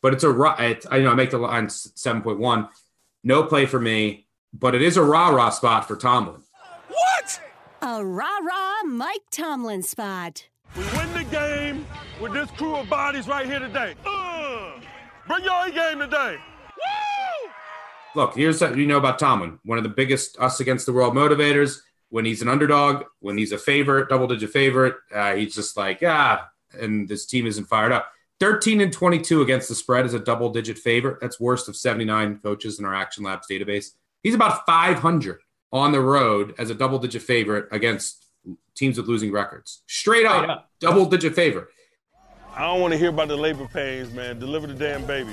But it's a ru- it's, I you know I make the line seven point one. No play for me, but it is a rah rah spot for Tomlin. What? A rah rah Mike Tomlin spot. We win the game with this crew of bodies right here today. Uh, bring your A game today. Look, here's what you know about Tomlin. One of the biggest us against the world motivators. When he's an underdog, when he's a favorite, double digit favorite, uh, he's just like, ah, and this team isn't fired up. 13 and 22 against the spread is a double digit favorite. That's worst of 79 coaches in our Action Labs database. He's about 500 on the road as a double digit favorite against teams with losing records. Straight up, Straight up. double digit favorite. I don't want to hear about the labor pains, man. Deliver the damn baby.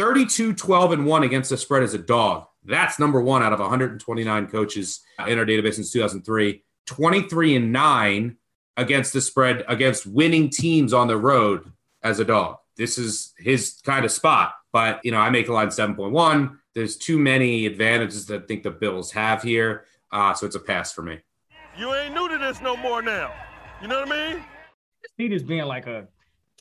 32 12 and 1 against the spread as a dog. That's number one out of 129 coaches in our database since 2003. 23 and 9 against the spread against winning teams on the road as a dog. This is his kind of spot. But, you know, I make a line 7.1. There's too many advantages that I think the Bills have here. Uh, so it's a pass for me. You ain't new to this no more now. You know what I mean? see this being like a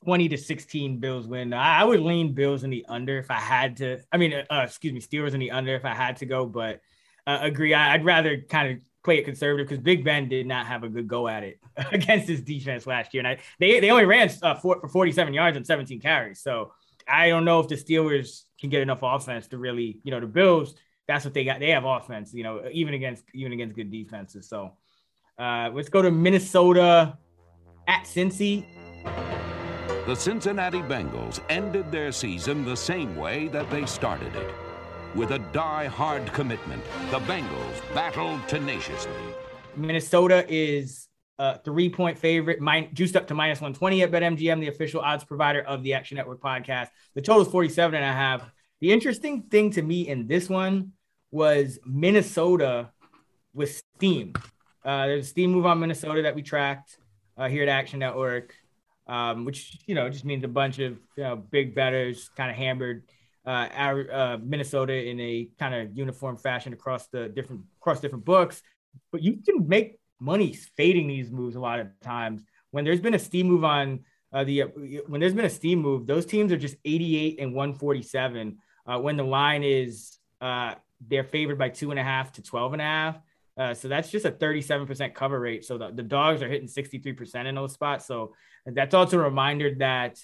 20 to 16 Bills win. I, I would lean Bills in the under if I had to. I mean, uh, excuse me, Steelers in the under if I had to go, but uh, agree. I, I'd rather kind of play it conservative because Big Ben did not have a good go at it *laughs* against his defense last year, and I, they they only ran uh, for, for 47 yards and 17 carries. So I don't know if the Steelers can get enough offense to really, you know, the Bills. That's what they got. They have offense, you know, even against even against good defenses. So uh, let's go to Minnesota at Cincy. The Cincinnati Bengals ended their season the same way that they started it. With a die-hard commitment, the Bengals battled tenaciously. Minnesota is a three-point favorite, min- juiced up to minus 120 at BetMGM, the official odds provider of the Action Network podcast. The total is 47 and a half. The interesting thing to me in this one was Minnesota with steam. Uh, there's a steam move on Minnesota that we tracked uh, here at Action Network, um, which you know just means a bunch of you know, big betters kind of hammered uh, our, uh, Minnesota in a kind of uniform fashion across the different across different books. But you can make money fading these moves a lot of times. When there's been a steam move on uh, the when there's been a steam move, those teams are just 88 and 147. Uh, when the line is uh, they're favored by two and a half to 12 and a half. Uh, so that's just a 37% cover rate. So the, the dogs are hitting 63% in those spots. So that's also a reminder that,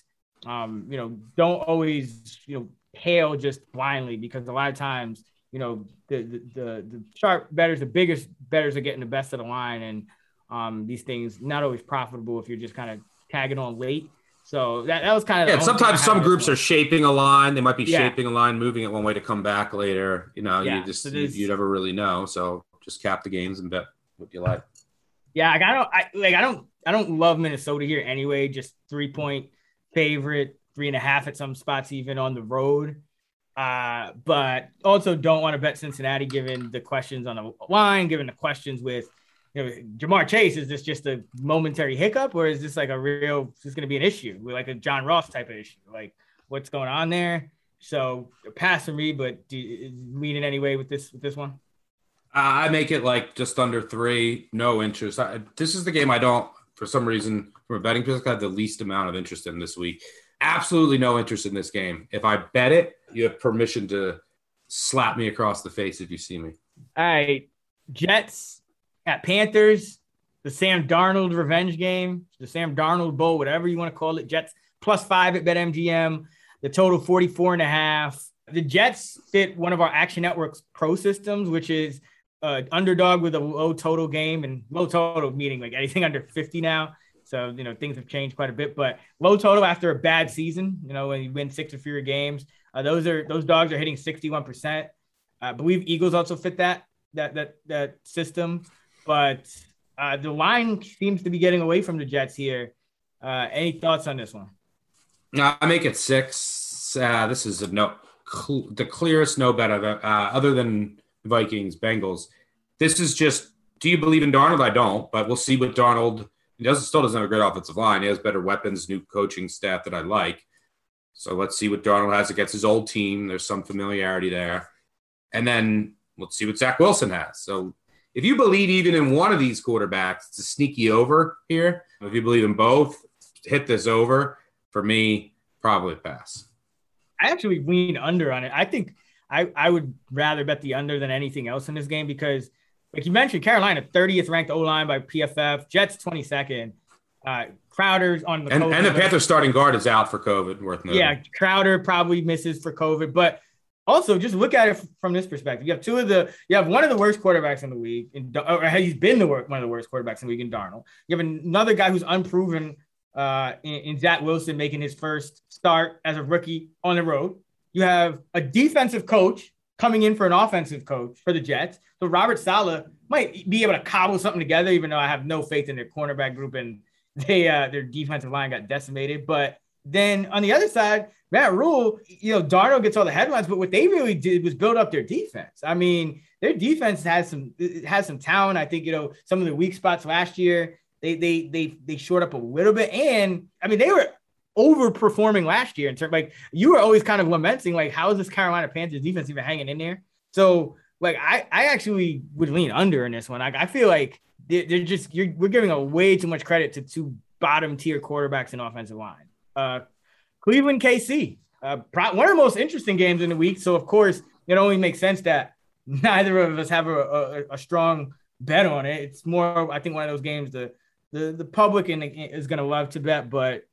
um, you know, don't always, you know, hail just blindly because a lot of times, you know, the, the, the, the sharp betters, the biggest betters are getting the best of the line. And um, these things not always profitable if you're just kind of tagging on late. So that, that was kind of yeah. Sometimes some groups are shaping a line. They might be Yeah. shaping a line, moving it one way to come back later. You know, Yeah, you just so you, you never really know. So just cap the games and bet what you like. Yeah, like I don't, I like I don't, I don't love Minnesota here anyway. Just three point favorite, three and a half at some spots, even on the road. Uh, but also don't want to bet Cincinnati given the questions on the line, given the questions with you know Ja'Marr Chase. Is this just a momentary hiccup, or is this like a real? Is this going to be an issue, like a John Ross type of issue? Like what's going on there? So pass for me, but do you in any way with this with this one? I make it like just under three, no interest. I, this is the game I don't, for some reason, from a betting perspective, I have the least amount of interest in this week. Absolutely no interest in this game. If I bet it, you have permission to slap me across the face if you see me. All right, Jets at Panthers, the Sam Darnold revenge game, the Sam Darnold Bowl, whatever you want to call it. Jets plus five at BetMGM, the total 44 and a half. The Jets fit one of our Action Network's pro systems, which is uh, underdog with a low total game and low total meaning like anything *laughs* under 50 now. So, you know, things have changed quite a bit, but low total after a bad season, you know, when you win six or fewer games, uh, those are, those dogs are hitting 61%. I believe Eagles also fit that, that, that, that system, but uh, the line seems to be getting away from the Jets here. Uh, any thoughts on this one? No, I make it six. Uh, this is a no, cl- the clearest no bet of uh, other than Vikings, Bengals. This is just. Do you believe in Darnold? I don't, but we'll see what Darnold. He doesn't still doesn't have a great offensive line. He has better weapons, new coaching staff that I like. So let's see what Darnold has against his old team. There's some familiarity there, and then let's see what Zach Wilson has. So if you believe even in one of these quarterbacks, it's a sneaky over here. If you believe in both, hit this over. For me, probably pass. I actually lean under on it. I think I, I would rather bet the under than anything else in this game because, like you mentioned, Carolina 30th ranked O line by PFF, Jets 22nd, uh, Crowder's on the And, and the. Panthers starting guard is out for COVID. Worth noting. Yeah, Crowder probably misses for COVID, but also just look at it from this perspective. You have two of the, you have one of the worst quarterbacks in the league, in, or he's been the one of the worst quarterbacks in the league in Darnold. You have another guy who's unproven uh, in, in Zach Wilson making his first start as a rookie on the road. You have a defensive coach coming in for an offensive coach for the Jets. So Robert Saleh might be able to cobble something together, even though I have no faith in their cornerback group and they uh, their defensive line got decimated. But then on the other side, Matt Rhule, you know, Darnold gets all the headlines, but what they really did was build up their defense. I mean, their defense has some has some talent. I think you know some of the weak spots last year. They they they they short up a little bit, and I mean they were overperforming last year in terms like you were always kind of lamenting like how is this Carolina Panthers defense even hanging in there? So like I I actually would lean under in this one. Like I feel like they're, they're just you're we're giving a way too much credit to two bottom tier quarterbacks and offensive line. Uh, Cleveland KC, uh, one of the most interesting games in the week. So of course it only makes sense that neither of us have a, a, a strong bet on it. It's more, I think, one of those games the the the public and is gonna love to bet, but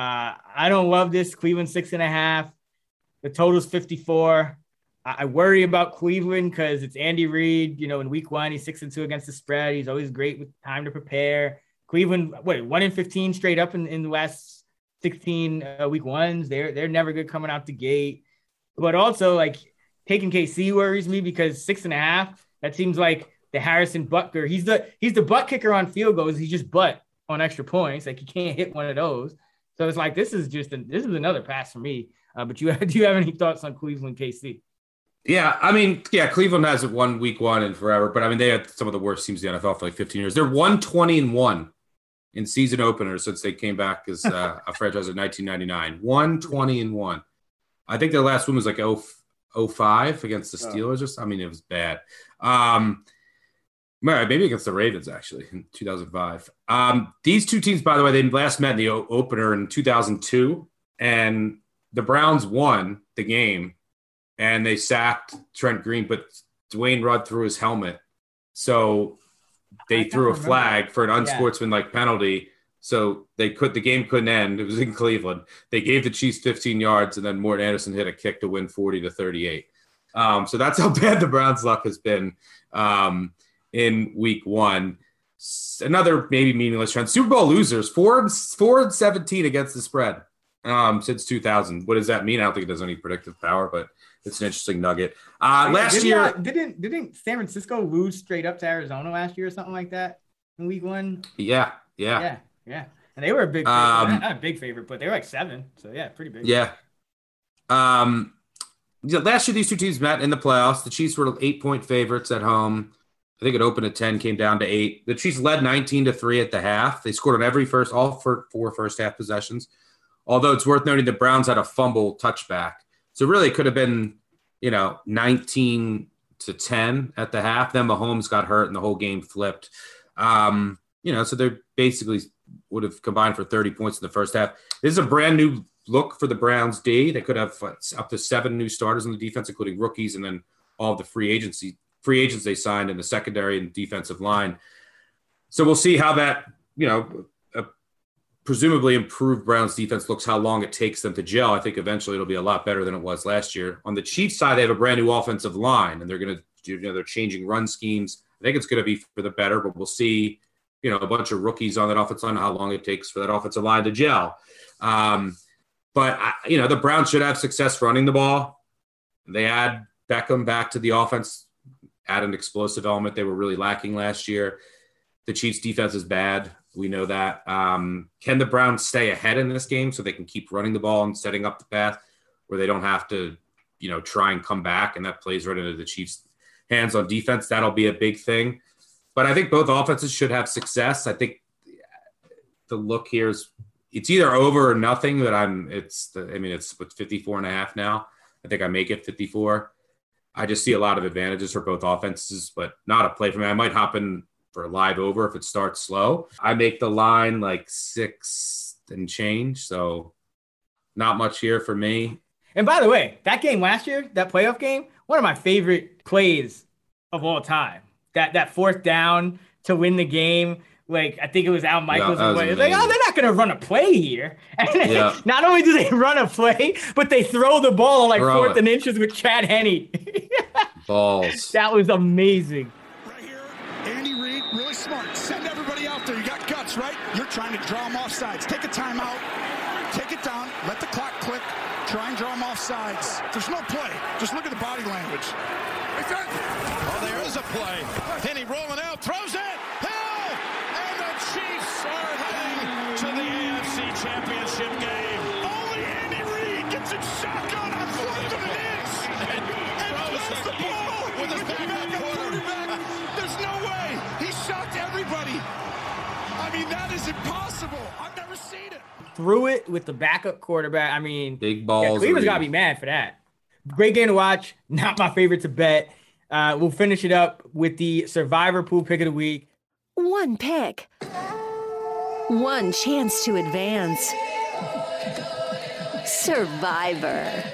uh, I don't love this Cleveland six and a half. The total's 54. I, I worry about Cleveland because it's Andy Reid. You know, in week one, he's six and two against the spread. He's always great with time to prepare. Cleveland, what, one in 15 straight up in, in the last 16 uh, week ones. They're they're never good coming out the gate. But also, like taking KC worries me because six and a half. That seems like the Harrison Butker. He's the he's the butt kicker on field goals. He's just butt on extra points. Like he can't hit one of those. So it's like this is just a, this is another pass for me. Uh, but you *laughs* do you have any thoughts on Cleveland KC? Yeah, I mean, yeah, Cleveland hasn't won week one in forever, but I mean, they had some of the worst teams in the NFL for like 15 years. They're 120 and one in season openers since they came back as uh, *laughs* a franchise in 1999. 120 and one. I think their last one was like 0, 05 against the Steelers. Or something. I mean, it was bad. Um, maybe against the Ravens actually in 2005. Um, these two teams, by the way, they last met in the opener in 2002, and the Browns won the game and they sacked Trent Green, but Dwayne Rudd threw his helmet. So they threw a flag for an unsportsmanlike yeah. penalty. So they could the game couldn't end. It was in *laughs* Cleveland. They gave the Chiefs 15 yards, and then Morten Andersen hit a kick to win 40 to 38. Um, so that's how *laughs* bad the Browns' luck has been um, in Week One. Another maybe meaningless trend. Super Bowl losers four four and 17 against the spread um, since 2000. What does that mean? I don't think it has any predictive power, but it's an interesting nugget. Uh, last didn't, year, uh, didn't didn't San Francisco lose straight up to Arizona last year or something like that in Week One? Yeah, yeah, yeah, yeah. And they were a big, um, not a big favorite, but they were like seven. So yeah, pretty big. Yeah. Um, last year these two teams met in the playoffs. The Chiefs were eight point favorites at home. I think it opened at 10, came down to eight. The Chiefs led 19 to three at the half. They scored on every first, all four, four first half possessions. Although it's worth noting the Browns had a fumble touchback. So really, it could have been, you know, 19 to 10 at the half. Then Mahomes got hurt and the whole game flipped. Um, you know, so they basically would have combined for 30 points in the first half. This is a brand new look for the Browns D. They could have up to seven new starters on the defense, including rookies, and then all of the free agency free agents they signed in the secondary and defensive line. So we'll see how that, you know, presumably improved Browns defense looks how long it takes them to gel. I think eventually it'll be a lot better than it was last year. On the Chiefs side, they have a brand new offensive line, and they're going to you know they're changing run schemes. I think it's going to be for the better, but we'll see. You know, a bunch of rookies on that offensive line, how long it takes for that offensive line to gel. Um, but I, you know, the Browns should have success running the ball. They add Beckham back to the offense, add an explosive element they were really lacking last year. The Chiefs' defense is bad. We know that. Um, can the Browns stay ahead in this game so they can keep running the ball and setting up the path where they don't have to, you know, try and come back? And that plays right into the Chiefs' hands on defense. That'll be a big thing. But I think both offenses should have success. I think the look here is it's either over or nothing, but I'm, it's, the, I mean, it's with 54 and a half now. I think I make it 54. I just see a lot of advantages for both offenses, but not a play for me. I might hop in for a live over if it starts slow. I make the line like six and change. So not much here for me. And by the way, that game last year, that playoff game, one of my favorite plays of all time. That that fourth down to win the game. Like I think it was Al Michaels. Yeah, was like, oh, they're not gonna run a play here. And *laughs* yeah. not only do they run a play, but they throw the ball like throw fourth it. and inches with Chad Henne. *laughs* Balls. That was amazing. right? Here, Andy Reid, really smart. Send everybody out there. You got guts, right? You're trying to draw them off sides. Take a timeout. Take it down. Let the clock click. Try and draw them off sides. There's no play. Just look at the body language. Oh, there is a play. Henne rolling Threw it with the backup quarterback. I mean, big balls. Yeah, Cleveland's got to be mad for that. Great game to watch. Not my favorite to bet. Uh, we'll finish it up with the survivor pool pick of the week. One pick, one chance to advance. Survivor.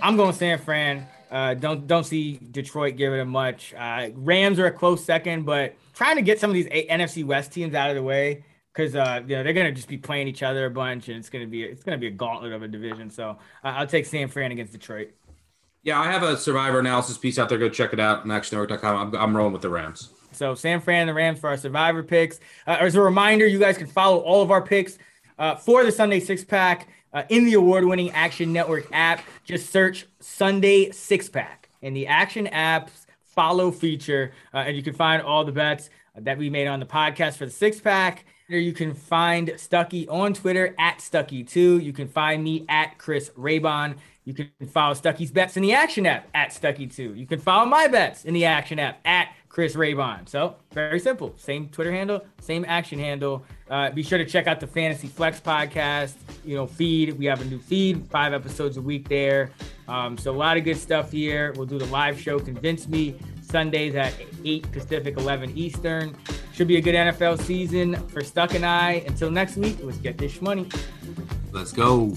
I'm going San Fran. Uh, don't don't see Detroit giving them much. Uh, Rams are a close second, but trying to get some of these a- NFC West teams out of the way because uh, you know they're gonna just be playing each other a bunch, and it's gonna be it's gonna be a gauntlet of a division. So uh, I'll take San Fran against Detroit. Yeah, I have a Survivor analysis piece out there. Go check it out on ActionNetwork.com. I'm, I'm rolling with the Rams. So San Fran and the Rams for our Survivor picks. Uh, as a reminder, you guys can follow all of our picks uh, for the Sunday Six Pack uh, in the award-winning Action Network app. Just search Sunday Six Pack in the Action app's follow feature, uh, and you can find all the bets that we made on the podcast for the Six Pack. You can find Stuckey on Twitter at Stuckey2. You can find me at Chris Raybon. You can follow Stuckey's bets in the Action app at Stuckey2. You can follow my bets in the Action app at Chris Raybon. So very simple. Same Twitter handle, same Action handle. Uh, be sure to check out the Fantasy Flex podcast. You know, feed. We have a new feed, five episodes a week there. Um, so a lot of good stuff here. We'll do the live show. Convince me Sundays at 8 Pacific, 11 Eastern. Should be a good NFL season for Stuck and I. Until next week, let's get this money. Let's go.